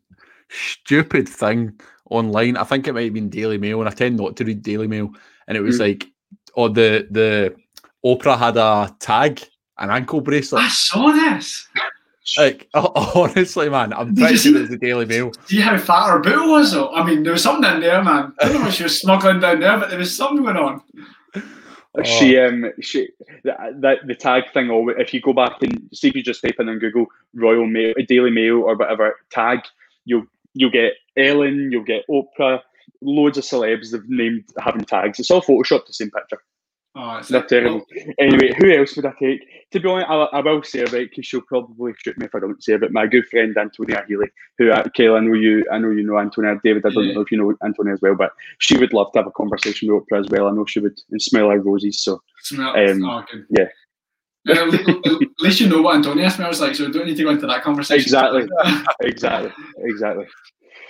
stupid thing online. I think it might have been Daily Mail, and I tend not to read Daily Mail. And it was mm. like, oh, the the Oprah had a tag, an ankle bracelet. I saw this. Like honestly, man, I'm pretty sure it was the Daily Mail. See how fat her boot was, though. I mean, there was something in there, man. I don't know what she was smuggling down there, but there was something going on. Oh. She um she that the tag thing. Or if you go back and see if you just type in on Google Royal Mail, Daily Mail, or whatever tag, you'll you'll get Ellen, you'll get Oprah, loads of celebs they've named having tags. It's all photoshopped the same picture. Oh, it's They're terrible. Anyway, who else would I take? To be honest, I, I will say about because she'll probably shoot me if I don't say it. But My good friend Antonia Healy, who uh, Kayla, I know you, I know you know Antonia. David, I don't yeah. know if you know Antonia as well, but she would love to have a conversation with Oprah as well. I know she would and smell her roses. So, smell, um, oh, yeah. at least you know what Antonia smells like, so we don't need to go into that conversation. Exactly, exactly, exactly.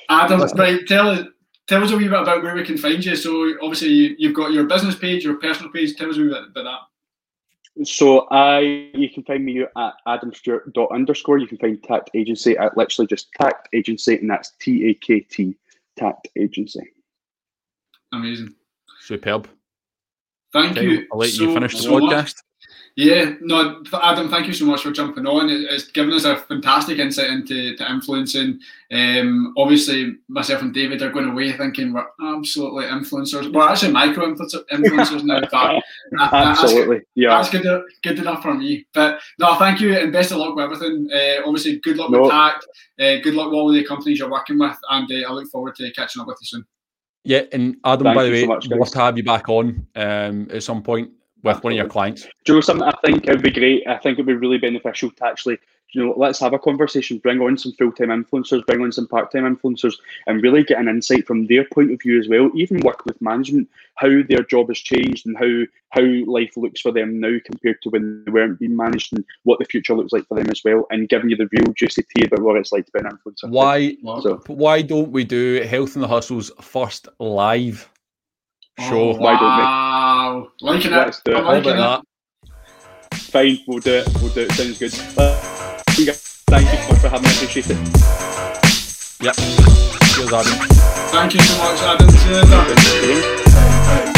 Adam, right? Tell us, tell us a wee bit about where we can find you. So obviously you, have got your business page, your personal page. Tell us a wee bit about that. So I, you can find me at adamstewart underscore. You can find Takt Agency at literally just Takt Agency, and that's T A K T Takt Agency. Amazing. Superb. Thank okay, you. I'll let so, you finish the so podcast. Much. Yeah, no, Adam, thank you so much for jumping on. It's given us a fantastic insight into to influencing. Um, obviously, myself and David are going away thinking we're absolutely influencers. We're actually micro influencers now. But absolutely, that's, yeah, that's good, good enough for me. But no, thank you and best of luck with everything. Uh, obviously, good luck no. with Takt. Uh, good luck with all the companies you're working with, and uh, I look forward to catching up with you soon. Yeah, and Adam, Thank by the way, so much, we'll have to have you back on um, at some point with one of your clients. Know something? I think it would be great. I think it would be really beneficial to actually, you know, let's have a conversation, bring on some full time influencers, bring on some part time influencers, and really get an insight from their point of view as well. Even work with management, how their job has changed and how how life looks for them now compared to when they weren't being managed, and what the future looks like for them as well, and giving you the real juicy tea about what it's like to be an influencer. Why So why don't we do Health and the Hustle's first live show? Oh, Why don't we? wow. Liking it. Let's do it. I'm liking it. that? fine, we'll do it. We'll do it. Sounds good. Uh, thank you so much for having me. Appreciate it. Yep. Cheers, Adam. Thank you so much, Adam. Cheers, Adam. Thank you.